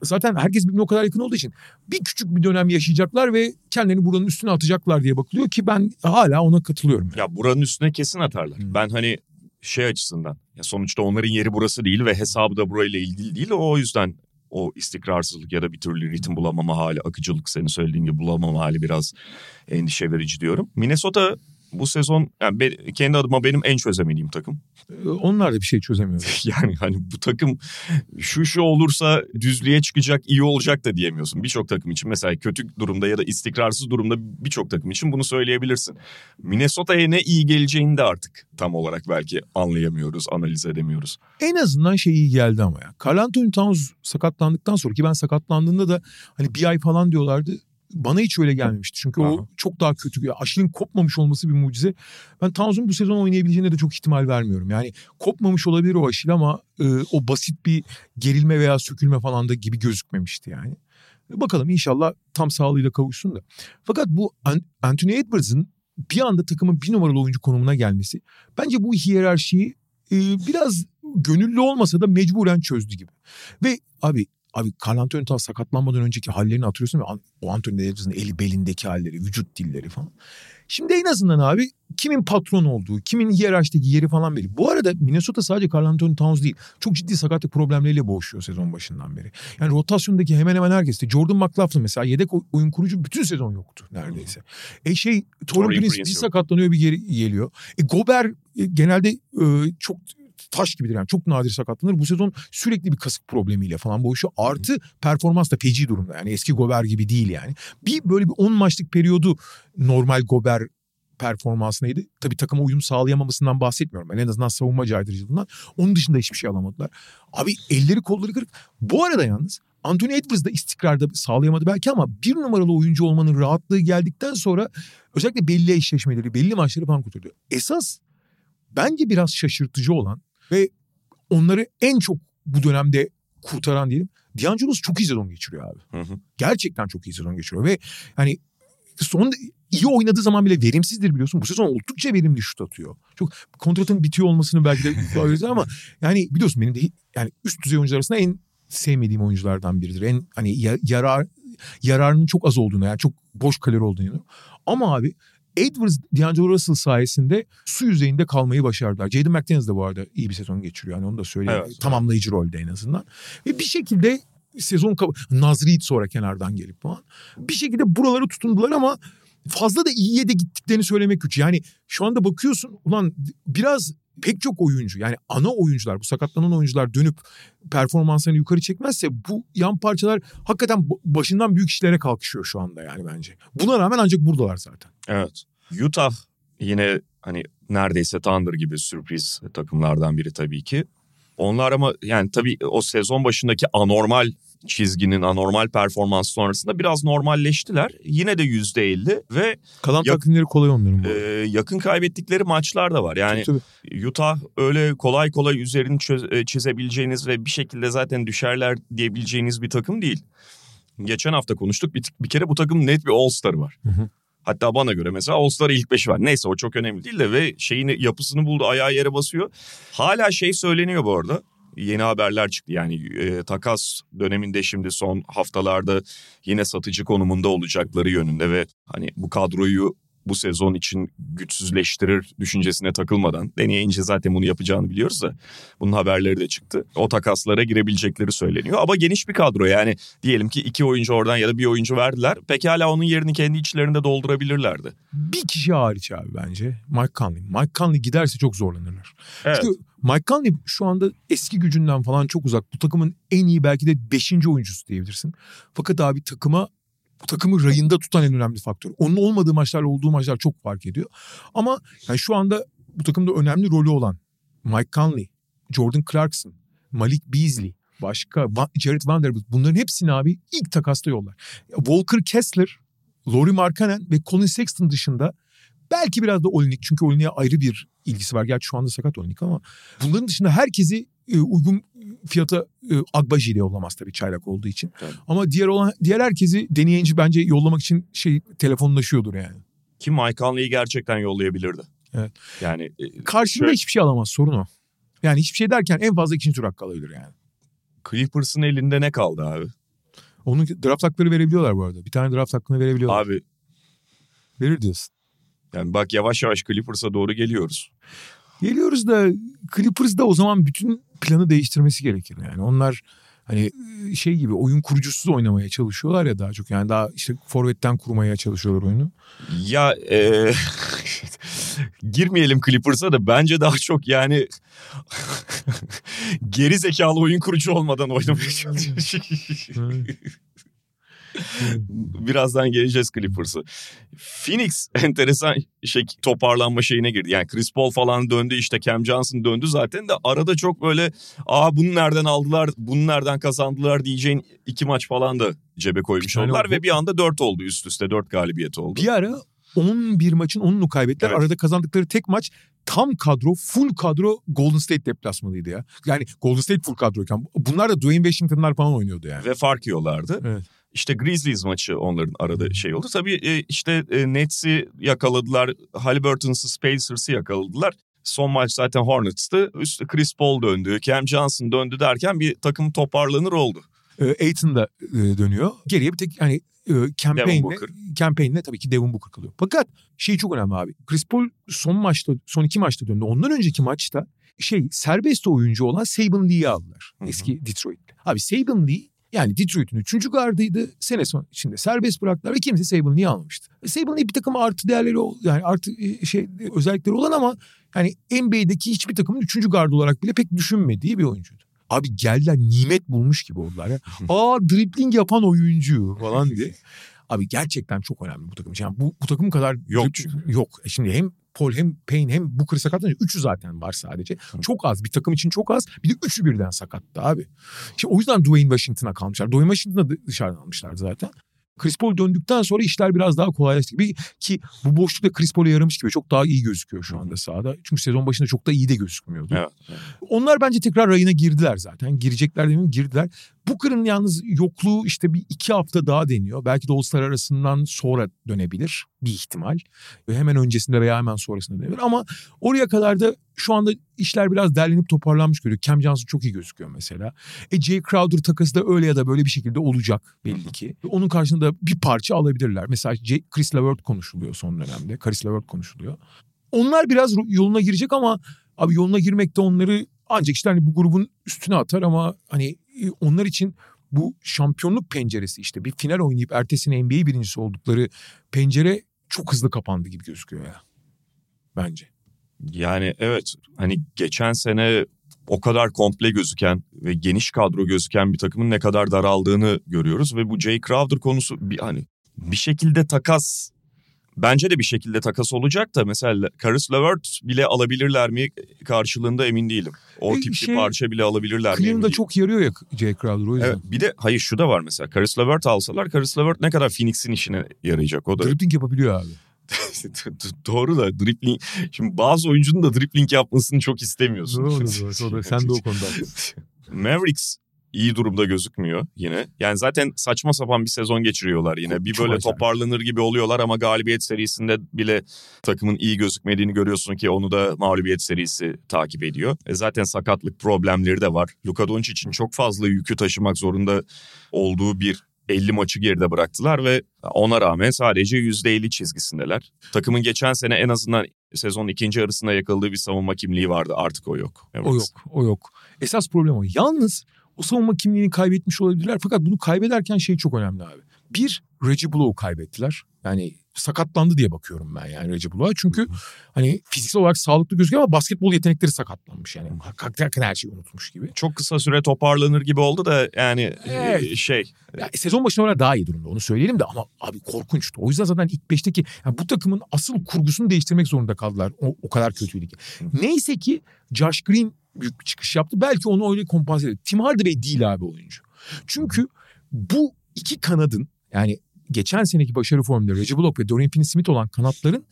Speaker 2: zaten herkes birbirine o kadar yakın olduğu için bir küçük bir dönem yaşayacaklar ve kendilerini buranın üstüne atacaklar diye bakılıyor ki ben hala ona katılıyorum. Yani.
Speaker 1: Ya buranın üstüne kesin atarlar.
Speaker 2: Hı.
Speaker 1: Ben hani şey açısından ya sonuçta onların yeri burası değil ve hesabı da burayla ilgili değil. O yüzden o istikrarsızlık ya da bir türlü ritim bulamama hali, akıcılık senin söylediğin gibi bulamama hali biraz endişe verici diyorum. Minnesota bu sezon yani be- kendi adıma benim en çözemediğim takım.
Speaker 2: Ee, Onlar da bir şey çözemiyor. (laughs)
Speaker 1: Yani hani bu takım şu şu olursa düzlüğe çıkacak, iyi olacak da diyemiyorsun. Birçok takım için mesela kötü durumda ya da istikrarsız durumda birçok takım için bunu söyleyebilirsin. Minnesota'ya ne iyi geleceğini de artık tam olarak belki anlayamıyoruz, analiz edemiyoruz.
Speaker 2: En azından şey iyi geldi ama ya. Carl Anthony Towns sakatlandıktan sonra ki ben sakatlandığında da hani bir ay falan diyorlardı. Bana hiç öyle gelmemişti. Çünkü
Speaker 1: Aha.
Speaker 2: o çok daha kötü. Aşil'in kopmamış olması bir mucize. Ben Towns'un bu sezon oynayabileceğine de çok ihtimal vermiyorum. Yani kopmamış olabilir o Aşil ama e, o basit bir gerilme veya sökülme falan da gibi gözükmemişti yani. Bakalım inşallah tam sağlığıyla kavuşsun da. Fakat bu An- Anthony Edwards'ın bir anda takımın bir numaralı oyuncu konumuna gelmesi bence bu hiyerarşiyi e, biraz gönüllü olmasa da mecburen çözdü gibi. Ve abi abi Carl Anthony Towns sakatlanmadan önceki hallerini hatırlıyorsun ve o Anthony eli belindeki halleri, vücut dilleri falan. Şimdi en azından abi kimin patron olduğu, kimin hiyerarşideki yeri falan belli. Bu arada Minnesota sadece Carl Anthony Towns değil. Çok ciddi sakatlık problemleriyle boğuşuyor sezon başından beri. Yani rotasyondaki hemen hemen herkes de Jordan McLaughlin mesela yedek oy- oyun kurucu bütün sezon yoktu neredeyse. E şey Torin Prince, bir sakatlanıyor bir geri geliyor. E Gober e, genelde e, çok taş gibidir yani çok nadir sakatlanır. Bu sezon sürekli bir kasık problemiyle falan boğuşuyor. Artı performans da feci durumda yani eski Gober gibi değil yani. Bir böyle bir 10 maçlık periyodu normal Gober performansıydı. Tabii takıma uyum sağlayamamasından bahsetmiyorum. Ben en azından savunma caydırıcılığından. Onun dışında hiçbir şey alamadılar. Abi elleri kolları kırık. Bu arada yalnız Anthony Edwards da istikrarda sağlayamadı belki ama bir numaralı oyuncu olmanın rahatlığı geldikten sonra özellikle belli eşleşmeleri, belli maçları falan kurtarıyor. Esas bence biraz şaşırtıcı olan ve onları en çok bu dönemde kurtaran diyelim. D'Angelo's çok iyi sezon geçiriyor abi.
Speaker 1: Hı hı.
Speaker 2: Gerçekten çok iyi sezon geçiriyor ve hani son iyi oynadığı zaman bile verimsizdir biliyorsun. Bu sezon oldukça verimli şut atıyor. Çok kontratın bitiyor olmasını belki de (laughs) ifade ama yani biliyorsun benim de yani üst düzey oyuncular arasında en sevmediğim oyunculardan biridir. En hani ya- yarar yararının çok az olduğunu yani çok boş kalori olduğunu inanıyorum. Ama abi Edwards, D'Angelo Russell sayesinde su yüzeyinde kalmayı başardılar. Jaden McDaniels de bu arada iyi bir sezon geçiriyor. Yani onu da söyleyeyim.
Speaker 1: Evet.
Speaker 2: Tamamlayıcı rolde en azından. Ve bir şekilde sezon Nazrid sonra kenardan gelip falan. Bir şekilde buralara tutundular ama fazla da iyiye de gittiklerini söylemek güç. Yani şu anda bakıyorsun ulan biraz pek çok oyuncu yani ana oyuncular bu sakatlanan oyuncular dönüp performanslarını yukarı çekmezse bu yan parçalar hakikaten ba- başından büyük işlere kalkışıyor şu anda yani bence. Buna rağmen ancak buradalar zaten.
Speaker 1: Evet. Utah yine hani neredeyse Thunder gibi sürpriz takımlardan biri tabii ki. Onlar ama yani tabii o sezon başındaki anormal çizginin anormal performans sonrasında biraz normalleştiler. Yine de yüzde elli ve
Speaker 2: Kalan
Speaker 1: Ya-
Speaker 2: takımları kolay onların bu.
Speaker 1: e, yakın kaybettikleri maçlar da var. Yani
Speaker 2: Tabii, tabii.
Speaker 1: Utah öyle kolay kolay üzerini çöz- e, çizebileceğiniz ve bir şekilde zaten düşerler diyebileceğiniz bir takım değil. Geçen hafta konuştuk bir, bir kere bu takım net bir All-Star var.
Speaker 2: Hı hı.
Speaker 1: Hatta bana göre mesela All-Star ilk beşi var. Neyse o çok önemli değil de ve şeyini yapısını buldu ayağı yere basıyor. Hala şey söyleniyor bu arada. Yeni haberler çıktı. Yani e, takas döneminde şimdi son haftalarda yine satıcı konumunda olacakları yönünde ve hani bu kadroyu bu sezon için güçsüzleştirir düşüncesine takılmadan deneyince zaten bunu yapacağını biliyoruz da bunun haberleri de çıktı. O takaslara girebilecekleri söyleniyor ama geniş bir kadro yani diyelim ki iki oyuncu oradan ya da bir oyuncu verdiler. Pekala onun yerini kendi içlerinde doldurabilirlerdi.
Speaker 2: Bir kişi hariç abi bence. Mike Conley. Mike Conley giderse çok zorlanırlar.
Speaker 1: Evet.
Speaker 2: Çünkü Mike Conley şu anda eski gücünden falan çok uzak. Bu takımın en iyi belki de beşinci oyuncusu diyebilirsin. Fakat abi takıma bu takımı rayında tutan en önemli faktör. Onun olmadığı maçlarla olduğu maçlar çok fark ediyor. Ama yani şu anda bu takımda önemli rolü olan Mike Conley, Jordan Clarkson, Malik Beasley, başka Jared Vanderbilt bunların hepsini abi ilk takasta yollar. Walker Kessler, Laurie Markkanen ve Colin Sexton dışında belki biraz da Olinik çünkü Olinik'e ayrı bir ilgisi var. Gerçi şu anda sakat Olinik ama bunların dışında herkesi e, uygun fiyata e, Agbaji ile yollamaz tabii çaylak olduğu için.
Speaker 1: Tabii.
Speaker 2: Ama diğer olan diğer herkesi deneyince bence yollamak için şey telefonlaşıyordur yani.
Speaker 1: Ki Mike Conley'i gerçekten yollayabilirdi.
Speaker 2: Evet.
Speaker 1: Yani e,
Speaker 2: Karşında
Speaker 1: şöyle-
Speaker 2: hiçbir şey alamaz sorun o. Yani hiçbir şey derken en fazla ikinci tur hakkı alabilir yani.
Speaker 1: Clippers'ın elinde ne kaldı abi?
Speaker 2: Onun draft hakları verebiliyorlar bu arada. Bir tane draft hakkını verebiliyorlar.
Speaker 1: Abi
Speaker 2: Verir diyorsun.
Speaker 1: yani bak yavaş yavaş Clippers'a doğru geliyoruz.
Speaker 2: Geliyoruz da Clippers da o zaman bütün planı değiştirmesi gerekir. Yani onlar hani şey gibi oyun kurucusuz oynamaya çalışıyorlar ya daha çok. Yani daha işte forvetten kurmaya çalışıyorlar oyunu.
Speaker 1: Ya e, girmeyelim Clippers'a da bence daha çok yani (laughs) geri zekalı oyun kurucu olmadan oynamaya çalışıyor. (laughs) Birazdan geleceğiz Clippers'a. Phoenix enteresan şey toparlanma şeyine girdi. Yani Chris Paul falan döndü işte Cam Johnson döndü zaten de arada çok böyle aa bunu nereden aldılar bunu nereden kazandılar diyeceğin iki maç falan da cebe koymuş oldular
Speaker 2: oldu.
Speaker 1: ve bir anda dört oldu üst üste dört galibiyet oldu.
Speaker 2: Bir ara 11 maçın 10'unu kaybettiler.
Speaker 1: Evet.
Speaker 2: Arada kazandıkları tek maç tam kadro, full kadro Golden State deplasmanıydı ya. Yani Golden State full kadroyken bunlar da Dwayne Washington'lar falan oynuyordu yani.
Speaker 1: Ve fark yiyorlardı.
Speaker 2: Evet.
Speaker 1: İşte Grizzlies maçı onların arada şey oldu. Tabii e, işte e, Nets'i yakaladılar. Halliburton'sı, Spacers'ı yakaladılar. Son maç zaten Hornets'tı. Üstü Chris Paul döndü, Cam Johnson döndü derken bir takım toparlanır oldu.
Speaker 2: E, Aiton da e, dönüyor. Geriye bir tek hani campaign'le, campaign'le tabii ki Devin Booker kalıyor. Fakat şey çok önemli abi. Chris Paul son maçta, son iki maçta döndü. Ondan önceki maçta şey serbest oyuncu olan Saban Lee'yi aldılar.
Speaker 1: Hı hı.
Speaker 2: Eski Detroit'te. Abi Saban Lee yani Detroit'in üçüncü gardıydı. Sene son içinde serbest bıraktılar ve kimse Saban Lee'yi almamıştı. Saban Lee bir takım artı değerleri yani artı e, şey özellikleri olan ama yani NBA'deki hiçbir takımın üçüncü gardı olarak bile pek düşünmediği bir oyuncuydu. Abi geldiler nimet bulmuş gibi oldular ya. Aa dribbling yapan oyuncu falan diye. (laughs) Abi gerçekten çok önemli bu takım için. Yani bu, bu takım kadar
Speaker 1: Yok
Speaker 2: Yok. E Şimdi hem Paul hem Payne hem Booker sakatlanınca üçü zaten var sadece. Çok az. Bir takım için çok az. Bir de üçü birden sakattı abi. Şimdi o yüzden Dwayne Washington'a kalmışlar. Dwayne Washington'ı da dışarıdan almışlar zaten. Chris Paul döndükten sonra işler biraz daha kolaylaştı. Bir, ki bu boşlukta Chris Paul'e yaramış gibi çok daha iyi gözüküyor şu anda sahada. Çünkü sezon başında çok da iyi de gözükmüyordu.
Speaker 1: Evet, evet.
Speaker 2: Onlar bence tekrar rayına girdiler zaten. Girecekler demeyeyim girdiler. Booker'ın yalnız yokluğu işte bir iki hafta daha deniyor. Belki de All-Star arasından sonra dönebilir bir ihtimal. Hemen öncesinde veya hemen sonrasında dönebilir. Ama oraya kadar da şu anda işler biraz derlenip toparlanmış görüyor. Cam Johnson çok iyi gözüküyor mesela. E Jay Crowder takası da öyle ya da böyle bir şekilde olacak belli ki. Onun karşında bir parça alabilirler. Mesela Jay, Chris LeVert konuşuluyor son dönemde. Chris LeVert konuşuluyor. Onlar biraz yoluna girecek ama abi yoluna girmekte onları ancak işte hani bu grubun üstüne atar ama hani onlar için bu şampiyonluk penceresi işte bir final oynayıp ertesine NBA birincisi oldukları pencere çok hızlı kapandı gibi gözüküyor ya. Bence.
Speaker 1: Yani evet hani geçen sene o kadar komple gözüken ve geniş kadro gözüken bir takımın ne kadar daraldığını görüyoruz ve bu Jay Crowder konusu bir hani bir şekilde takas bence de bir şekilde takas olacak da mesela Caris LeVert bile alabilirler mi karşılığında emin değilim. O
Speaker 2: E,
Speaker 1: tip
Speaker 2: şey,
Speaker 1: bir parça bile alabilirler mi?
Speaker 2: Cleveland'da çok yarıyor ya Jay Crowder o yüzden.
Speaker 1: Evet, bir de hayır şu da var mesela. Caris LeVert alsalar Caris LeVert ne kadar Phoenix'in işine yarayacak o da.
Speaker 2: Dribbling yapabiliyor abi. (laughs)
Speaker 1: Doğru da dribbling. Şimdi bazı oyuncunun da dribbling yapmasını çok istemiyorsun.
Speaker 2: Doğru, doğru, (laughs) doğru. Sen de o konuda.
Speaker 1: Mavericks iyi durumda gözükmüyor yine. Yani zaten saçma sapan bir sezon geçiriyorlar yine. Bir böyle
Speaker 2: acayip.
Speaker 1: toparlanır gibi oluyorlar ama galibiyet serisinde bile takımın iyi gözükmediğini görüyorsun ki onu da mağlubiyet serisi takip ediyor. E zaten sakatlık problemleri de var. Luka Doncic'in çok fazla yükü taşımak zorunda olduğu bir 50 maçı geride bıraktılar ve ona rağmen sadece %50 çizgisindeler. Takımın geçen sene en azından sezonun ikinci yarısında yakaladığı bir savunma kimliği vardı. Artık o yok. Evet.
Speaker 2: O yok, o yok. Esas problem o. Yalnız o savunma kimliğini kaybetmiş olabilirler. Fakat bunu kaybederken şey çok önemli abi. Bir, Reggie Bullock'u kaybettiler. Yani sakatlandı diye bakıyorum ben yani Reggie Bullock'a. Çünkü hani fiziksel olarak sağlıklı gözüküyor ama basketbol yetenekleri sakatlanmış. Yani hakikaten her şeyi unutmuş gibi.
Speaker 1: Çok kısa süre toparlanır gibi oldu da yani
Speaker 2: Evet.
Speaker 1: e, şey
Speaker 2: Ya sezon başına göre daha iyi durumda onu söyleyelim de ama abi korkunçtu. O yüzden zaten ilk beşteki yani bu takımın asıl kurgusunu değiştirmek zorunda kaldılar. O, o kadar kötüydü ki. Neyse ki Josh Green büyük bir çıkış yaptı. Belki onu öyle kompanse edildi. Tim Hardaway değil abi oyuncu. Çünkü bu iki kanadın yani geçen seneki başarı formunda Reggie Bullock ve Dorian Finney-Smith olan kanatların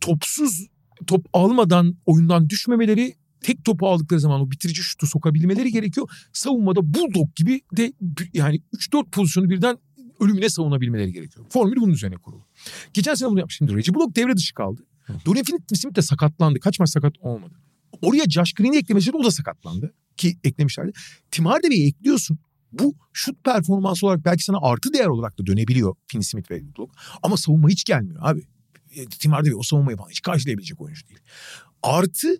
Speaker 2: topsuz top almadan oyundan düşmemeleri tek topu aldıkları zaman o bitirici şutu sokabilmeleri gerekiyor. Savunmada bulldog gibi de yani 3-4 pozisyonu birden ölümüne savunabilmeleri gerekiyor. Formül bunun üzerine kurulu. Geçen sene bunu yapmış. Şimdi Reggie Bullock devre dışı kaldı. Dorian Finney-Smith de sakatlandı. Kaç maç sakat olmadı. Oraya Josh Green'i eklemişler o da sakatlandı. Ki eklemişlerdi. Tim Hardaway'i ekliyorsun. Bu şut performansı olarak belki sana artı değer olarak da dönebiliyor Finney-Smith ve Bullock. Ama savunma hiç gelmiyor abi. E, Tim Hardaway o savunmayı falan hiç karşılayabilecek oyuncu değil. Artı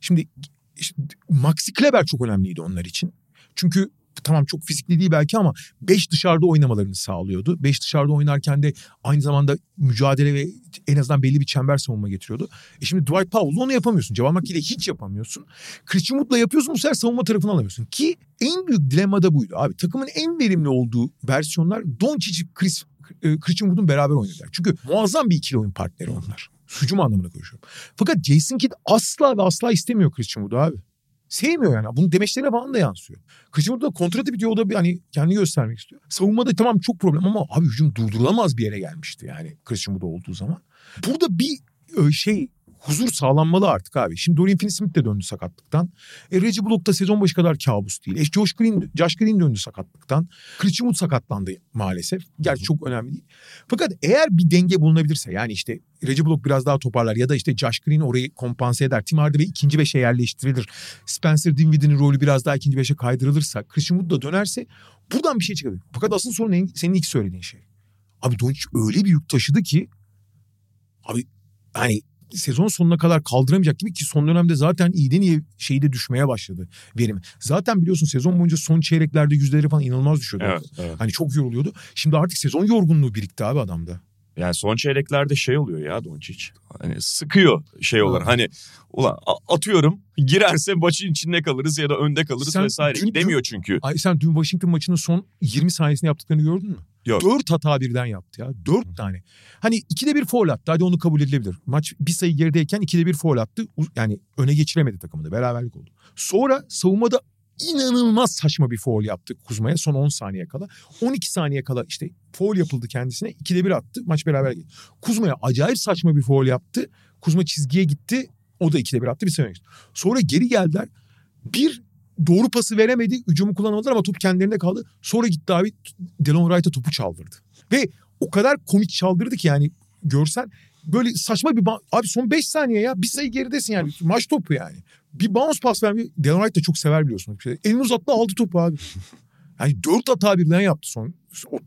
Speaker 2: şimdi işte Maxi Kleber çok önemliydi onlar için. Çünkü tamam çok fizikli değil belki ama 5 dışarıda oynamalarını sağlıyordu. 5 dışarıda oynarken de aynı zamanda mücadele ve en azından belli bir çember savunma getiriyordu. E şimdi Dwight Powell'la onu yapamıyorsun. McGee ile hiç yapamıyorsun. Christian Wood'la yapıyorsun bu sefer savunma tarafını alamıyorsun. Ki en büyük dilemma da buydu abi. Takımın en verimli olduğu versiyonlar Doncic, Chris, e, Christian Wood'un beraber oynadılar. Çünkü muazzam bir ikili oyun partneri onlar. Hücum anlamında konuşuyorum. Fakat Jason Kidd asla ve asla istemiyor Christian Wood'u abi. Sevmiyor yani. Bunun demeçlerine falan da yansıyor. Wood da kontratı bitiyor. O da bir hani kendini göstermek istiyor. Savunmada tamam çok problem ama abi hücum durdurulamaz bir yere gelmişti yani Christian Wood olduğu zaman. Burada bir şey huzur sağlanmalı artık abi. Şimdi Dorian Finney-Smith de döndü sakatlıktan. E, Reggie Bullock da sezon başı kadar kabus değil. E, Josh Green, Josh Green döndü sakatlıktan. Wood sakatlandı maalesef. Gerçi çok önemli değil. Fakat eğer bir denge bulunabilirse yani işte Reggie Bullock biraz daha toparlar ya da işte Josh Green orayı kompanse eder. Tim Hardaway ikinci beşe yerleştirilir. Spencer Dinwiddie'nin rolü biraz daha ikinci beşe kaydırılırsa Wood da dönerse buradan bir şey çıkabilir. Fakat asıl sorun en- senin ilk söylediğin şey. Abi Doncic öyle bir yük taşıdı ki abi hani sezon sonuna kadar kaldıramayacak gibi ki son dönemde zaten iyiden iyi şeyi de düşmeye başladı verimi. Zaten biliyorsun sezon boyunca son çeyreklerde yüzdeleri falan inanılmaz düşüyordu.
Speaker 1: evet, evet.
Speaker 2: Hani çok yoruluyordu. Şimdi artık sezon yorgunluğu birikti abi adamda.
Speaker 1: Yani son çeyreklerde şey oluyor ya Doncic. Hani sıkıyor şey olarak.
Speaker 2: Ha.
Speaker 1: Hani ulan atıyorum girerse maçın içinde kalırız ya da önde kalırız
Speaker 2: Sen
Speaker 1: vesaire.
Speaker 2: dün-
Speaker 1: Gidemiyor çünkü.
Speaker 2: Ay sen dün Washington maçının son 20 saniyesinde yaptıklarını gördün mü?
Speaker 1: Yok.
Speaker 2: Dört hata birden yaptı ya. Dört tane. Hani ikide bir foul attı. Hadi onu kabul edilebilir. Maç bir sayı gerideyken ikide bir foul attı. Yani öne geçiremedi takımı da. Beraberlik oldu. Sonra savunmada inanılmaz saçma bir foul yaptı Kuzma'ya son 10 saniye kala. 12 saniye kala işte foul yapıldı kendisine. ikide bir attı. Maç beraber gitti. Kuzma'ya acayip saçma bir foul yaptı. Kuzma çizgiye gitti. O da ikide bir attı bir öne geçti. Sonra geri geldiler. Bir doğru pası veremedi. Hücumu kullanamadılar ama top kendilerinde kaldı. Sonra gitti abi Delon Wright'a topu çaldırdı. Ve o kadar komik çaldırdı ki yani görsen böyle saçma bir abi son 5 saniye ya bir sayı geridesin yani maç topu yani. Bir bounce pas vermeyi Delon Wright da çok sever biliyorsun. Elini uzattı aldı topu abi. (laughs) Yani 4 hata birden yaptı son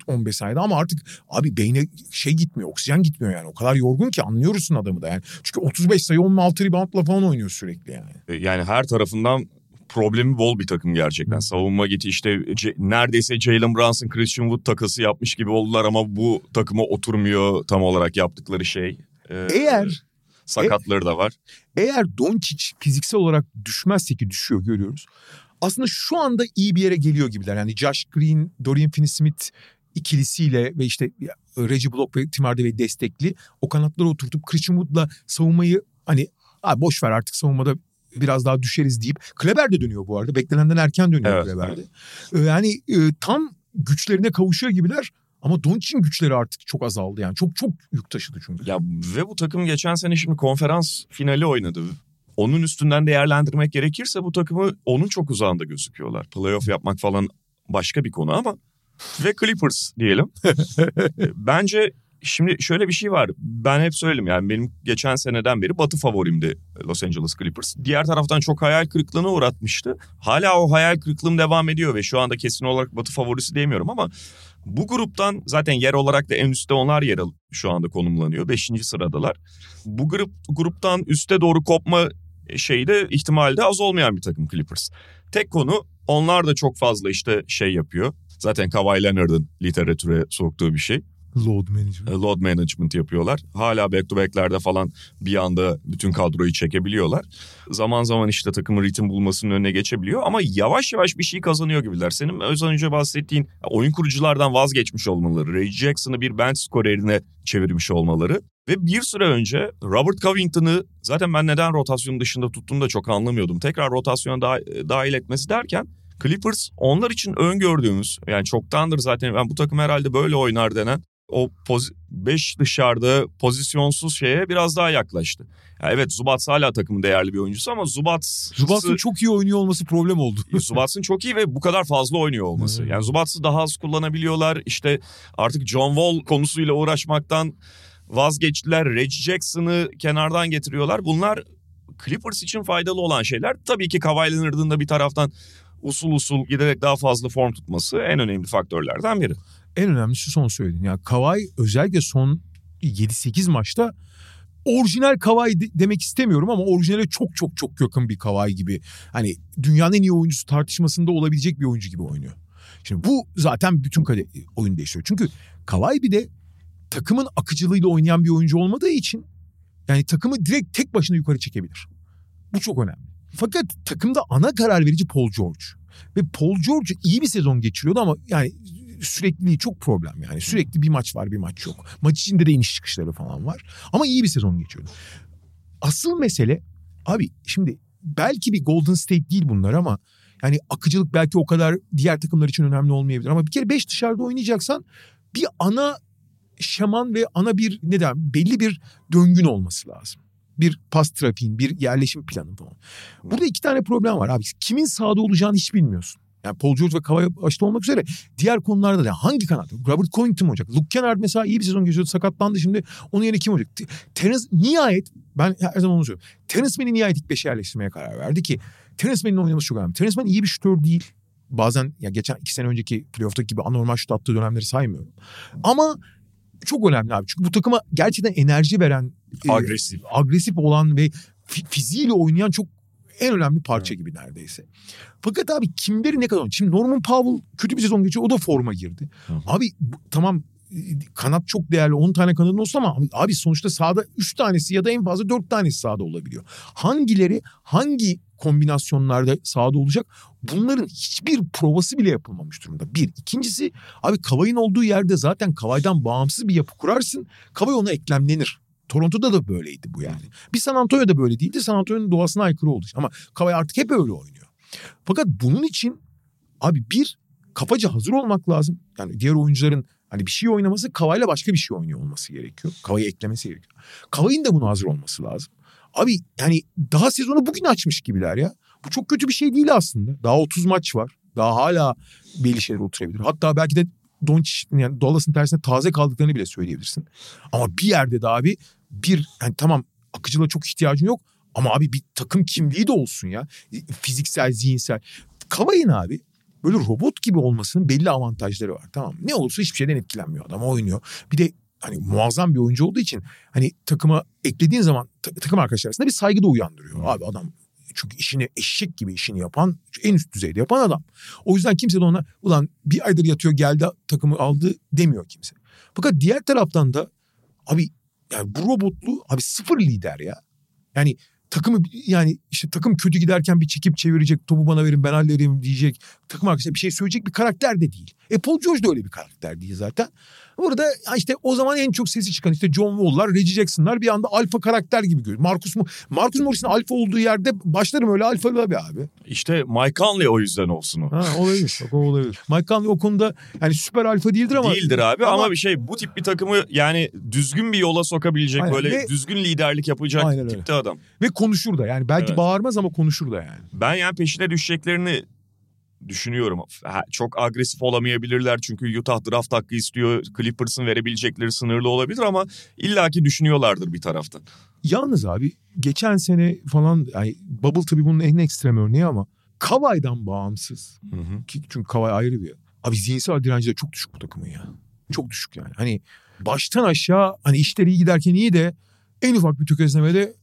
Speaker 2: 15 saniyede ama artık abi beyne şey gitmiyor oksijen gitmiyor yani. O kadar yorgun ki anlıyorsun adamı da yani. Çünkü 35 sayı 16 reboundla falan oynuyor sürekli yani.
Speaker 1: E, Yani her tarafından problemi bol bir takım gerçekten. Savunma gitti işte C- neredeyse Jalen Brunson, Christian Wood takası yapmış gibi oldular ama bu takıma oturmuyor tam olarak yaptıkları şey. Ee,
Speaker 2: Eğer
Speaker 1: sakatları da var.
Speaker 2: Eğer Doncic fiziksel olarak düşmezse ki düşüyor görüyoruz. Aslında şu anda iyi bir yere geliyor gibiler. Yani Josh Green, Dorian Finney-Smith ikilisiyle ve işte Reggie Block ve Tim Hardaway destekli o kanatları oturtup Christian Wood'la savunmayı hani abi boş ver artık savunmada biraz daha düşeriz deyip Kleber de dönüyor bu arada. Beklenenden erken dönüyor
Speaker 1: Evet,
Speaker 2: Kleber de. Ee, Yani e, tam güçlerine kavuşuyor gibiler. Ama Doncic'in güçleri artık çok azaldı yani. Çok çok yük taşıdı çünkü.
Speaker 1: Ya ve bu takım geçen sene şimdi konferans finali oynadı. Onun üstünden değerlendirmek gerekirse bu takımı onun çok uzağında gözüküyorlar. Playoff yapmak falan başka bir konu ama ve Clippers diyelim. (laughs) Bence şimdi şöyle bir şey var. Ben hep söyledim yani benim geçen seneden beri batı favorimdi Los Angeles Clippers. Diğer taraftan çok hayal kırıklığına uğratmıştı. Hala o hayal kırıklığım devam ediyor ve şu anda kesin olarak batı favorisi demiyorum ama bu gruptan zaten yer olarak da en üstte onlar yer al şu anda konumlanıyor. Beşinci sıradalar. Bu grup gruptan üste doğru kopma şeyi de ihtimali de az olmayan bir takım Clippers. Tek konu onlar da çok fazla işte şey yapıyor. Zaten Kawhi Leonard'ın literatüre soktuğu bir şey.
Speaker 2: Load management.
Speaker 1: E, Load management yapıyorlar. Hala back to back'lerde falan bir anda bütün kadroyu çekebiliyorlar. Zaman zaman işte takımın ritim bulmasının önüne geçebiliyor ama yavaş yavaş bir şey kazanıyor gibiler. Senin az önce bahsettiğin oyun kuruculardan vazgeçmiş olmaları, Ray Jackson'ı bir bench skorerine çevirmiş olmaları ve bir süre önce Robert Covington'ı zaten ben neden rotasyon dışında tuttuğunu da çok anlamıyordum. Tekrar rotasyona da- dahil etmesi derken Clippers onlar için öngördüğümüz yani çoktandır zaten ben bu takım herhalde böyle oynar denen o 5 dışarıda pozisyonsuz şeye biraz daha yaklaştı. Ya evet Zubats hala takımın değerli bir oyuncusu ama Zubats
Speaker 2: Zubats'ın çok iyi oynuyor olması problem oldu.
Speaker 1: Zubats'ın çok iyi ve bu kadar fazla oynuyor olması.
Speaker 2: Evet.
Speaker 1: Yani Zubats'ı daha az kullanabiliyorlar. İşte artık John Wall konusuyla uğraşmaktan vazgeçtiler. Reggie Jackson'ı kenardan getiriyorlar. Bunlar Clippers için faydalı olan şeyler. Tabii ki Kawhi Leonard'ın da bir taraftan usul usul giderek daha fazla form tutması en önemli faktörlerden biri.
Speaker 2: En önemlisi son söylediğin. Ya Kawhi özellikle son 7-8 maçta orijinal de- demek istemiyorum ama orijinale çok çok çok yakın bir Kawhi gibi. Hani dünyanın en iyi oyuncusu tartışmasında olabilecek bir oyuncu gibi oynuyor. Şimdi bu zaten bütün kade oyun değiştiriyor. Çünkü Kawhi bir de takımın akıcılığıyla oynayan bir oyuncu olmadığı için yani takımı direkt tek başına yukarı çekebilir. Bu çok önemli. Fakat takımda ana karar verici Paul George. Ve Paul George iyi bir sezon geçiriyordu ama yani sürekliliği çok problem yani. Sürekli bir maç var bir maç yok. Maç içinde de iniş çıkışları falan var. Ama iyi bir sezon geçiyordu. Asıl mesele abi şimdi belki bir Golden State değil bunlar ama yani akıcılık belki o kadar diğer takımlar için önemli olmayabilir. Ama bir kere 5 dışarıda oynayacaksan bir ana şaman ve ana bir ne der belli bir döngün olması lazım. Bir pas trafiğin, bir yerleşim planı falan. Burada iki tane problem var abi. Kimin sahada olacağını hiç bilmiyorsun. Yani Paul George ve Kawhi başta olmak üzere diğer konularda da yani hangi kanat? Robert Covington olacak? Luke Kennard mesela iyi bir sezon geçiyordu sakatlandı şimdi. Onun yerine kim olacak? Terence nihayet ben her zaman onu söylüyorum. Terence Mann'i nihayet ilk beşe yerleştirmeye karar verdi ki Terence Mann'in oynaması çok önemli. Terence Mann iyi bir şutör değil. Bazen ya geçen iki sene önceki playoff'taki gibi anormal şut attığı dönemleri saymıyorum. Ama çok önemli abi. Çünkü bu takıma gerçekten enerji veren e,
Speaker 1: Agresif.
Speaker 2: agresif olan ve fi- fiziğiyle oynayan çok en önemli parça gibi neredeyse. Fakat abi kimleri ne kadar? Şimdi Norman Powell kötü bir sezon geçiyor. O da forma girdi.
Speaker 1: Hı hı.
Speaker 2: Abi tamam kanat çok değerli 10 tane kanadın olsa ama abi sonuçta sahada 3 tanesi ya da en fazla 4 tanesi sahada olabiliyor. Hangileri hangi kombinasyonlarda sahada olacak bunların hiçbir provası bile yapılmamış durumda. Bir. ikincisi abi Kavay'ın olduğu yerde zaten Kavay'dan bağımsız bir yapı kurarsın. Kavay ona eklemlenir. Toronto'da da böyleydi bu yani. Bir San Antonio'da böyle değildi. San Antonio'nun doğasına aykırı oldu. Ama Kavay artık hep öyle oynuyor. Fakat bunun için abi bir kafaca hazır olmak lazım. Yani diğer oyuncuların hani bir şey oynaması Kavay'la başka bir şey oynuyor olması gerekiyor. Kavay'ı eklemesi gerekiyor. Kavay'ın da buna hazır olması lazım. Abi yani daha sezonu bugün açmış gibiler ya. Bu çok kötü bir şey değil aslında. Daha 30 maç var. Daha hala belli şeyler oturabilir. Hatta belki de Doncic yani Dallas'ın tersine taze kaldıklarını bile söyleyebilirsin. Ama bir yerde de abi bir yani tamam akıcılığa çok ihtiyacın yok ama abi bir takım kimliği de olsun ya. Fiziksel, zihinsel. Kavay'ın abi böyle robot gibi olmasının belli avantajları var tamam Ne olursa hiçbir şeyden etkilenmiyor adam oynuyor. Bir de hani muazzam bir oyuncu olduğu için hani takıma eklediğin zaman takım arkadaşlar arasında bir saygı da uyandırıyor. Abi adam çünkü işini eşek gibi işini yapan, en üst düzeyde yapan adam. O yüzden kimse de ona ulan bir aydır yatıyor geldi takımı aldı demiyor kimse. Fakat diğer taraftan da abi yani bu robotlu abi sıfır lider ya. Yani takımı yani işte takım kötü giderken bir çekip çevirecek topu bana verin ben hallederim diyecek takım arkadaşına bir şey söyleyecek bir karakter de değil. E Paul George da öyle bir karakter değil zaten. Burada işte o zaman en çok sesi çıkan işte John Wall'lar, Reggie Jackson'lar bir anda alfa karakter gibi görüyor. Marcus mu Marcus Morris'in alfa olduğu yerde başlarım öyle alfalı bir abi.
Speaker 1: İşte Mike Conley o yüzden olsun o.
Speaker 2: Ha, olabilir. o olabilir. Mike Conley o konuda yani süper alfa değildir ama.
Speaker 1: Değildir abi ama, ama bir şey bu tip bir takımı yani düzgün bir yola sokabilecek Aynen. böyle Ve, düzgün liderlik yapacak Aynen tipte öyle. adam.
Speaker 2: Ve konuşur da yani belki evet. bağırmaz ama konuşur da yani.
Speaker 1: Ben yani peşine düşeceklerini düşünüyorum. çok agresif olamayabilirler çünkü Utah draft hakkı istiyor. Clippers'ın verebilecekleri sınırlı olabilir ama illaki düşünüyorlardır bir taraftan.
Speaker 2: Yalnız abi geçen sene falan yani Bubble tabii bunun en ekstrem örneği ama Kavay'dan bağımsız. Hı hı. Ki, çünkü Kavay ayrı bir. Abi zihinsel direnci de çok düşük bu takımın ya. Çok düşük yani. Hani baştan aşağı hani işleri iyi giderken iyi de en ufak bir tökezlemede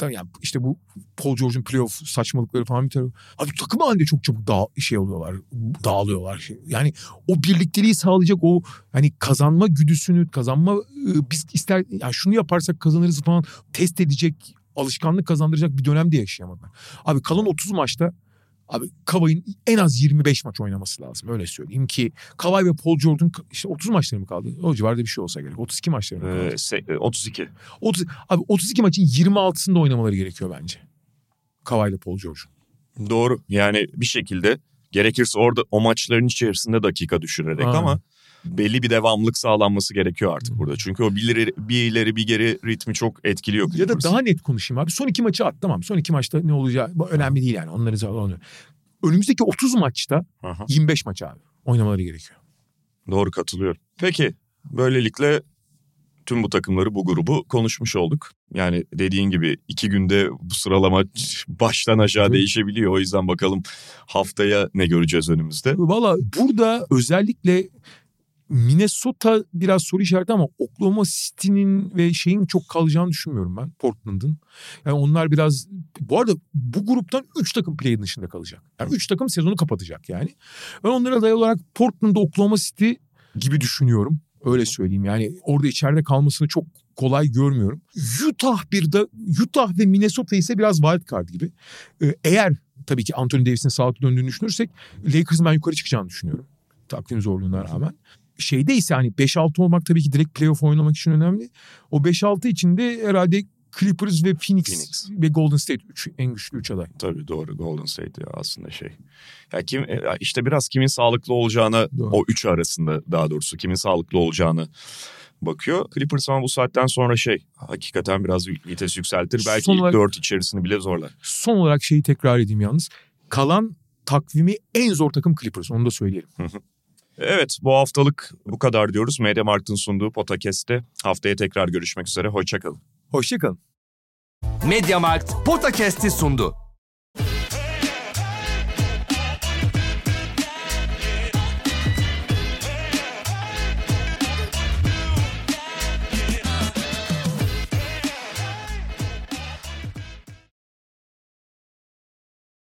Speaker 2: yani işte bu Paul George'un playoff saçmalıkları falan bir tarafı. Abi takım halinde çok çabuk dağ, şey oluyorlar, dağılıyorlar. Yani o birlikteliği sağlayacak o hani kazanma güdüsünü, kazanma ıı, biz ister yani şunu yaparsak kazanırız falan test edecek, alışkanlık kazandıracak bir dönemde yaşayamadılar. Abi kalan 30 maçta Abi Kavay'ın en az 25 maç oynaması lazım öyle söyleyeyim ki Kavay ve Paul George'un işte 30 maçları mı kaldı? O civarda bir şey olsa gerek. 32 maçları mı kaldı?
Speaker 1: Ee, 32.
Speaker 2: 30, abi 32 maçın 26'sında oynamaları gerekiyor bence. Kavay ile Paul George'un.
Speaker 1: Doğru. Yani bir şekilde gerekirse orada o maçların içerisinde dakika düşürerek Aynen. ama belli bir devamlık sağlanması gerekiyor artık burada. Çünkü o bir ileri bir, ileri, bir geri ritmi çok etkiliyor.
Speaker 2: Ya da daha net konuşayım abi. Son iki maçı at tamam. Son iki maçta ne olacağı önemli değil yani. Onları onu. Önümüzdeki 30 maçta Aha. 25 maç abi oynamaları gerekiyor.
Speaker 1: Doğru katılıyorum. Peki böylelikle tüm bu takımları bu grubu konuşmuş olduk. Yani dediğin gibi iki günde bu sıralama (laughs) baştan aşağı evet. değişebiliyor. O yüzden bakalım haftaya ne göreceğiz önümüzde.
Speaker 2: Valla burada özellikle Minnesota biraz soru işareti ama Oklahoma City'nin ve şeyin çok kalacağını düşünmüyorum ben Portland'ın. Yani onlar biraz bu arada bu gruptan 3 takım play dışında kalacak. Yani 3 takım sezonu kapatacak yani. Ben onlara dayalı olarak Portland'da Oklahoma City gibi düşünüyorum. Öyle söyleyeyim yani orada içeride kalmasını çok kolay görmüyorum. Utah bir de Utah ve Minnesota ise biraz wild card gibi. Ee, eğer tabii ki Anthony Davis'in sağlıklı döndüğünü düşünürsek Lakers'ın ben yukarı çıkacağını düşünüyorum. Takvim zorluğuna rağmen şeyde ise hani 5-6 olmak tabii ki direkt playoff oynamak için önemli. O 5-6 içinde herhalde Clippers ve Phoenix, Phoenix. ve Golden State üç, en güçlü üç aday.
Speaker 1: Tabii doğru Golden State ya aslında şey. Ya kim e, işte biraz kimin sağlıklı olacağını doğru. o üç arasında daha doğrusu kimin sağlıklı olacağını bakıyor. Clippers ama bu saatten sonra şey hakikaten biraz vites yükseltir. Belki son ilk olarak, dört içerisini bile zorlar.
Speaker 2: Son olarak şeyi tekrar edeyim yalnız. Kalan takvimi en zor takım Clippers onu da söyleyelim.
Speaker 1: Evet bu haftalık bu kadar diyoruz. Media Markt'ın sunduğu Potakest'te haftaya tekrar görüşmek üzere. Hoşçakalın.
Speaker 2: Hoşçakalın.
Speaker 3: Media Markt Potakest'i sundu.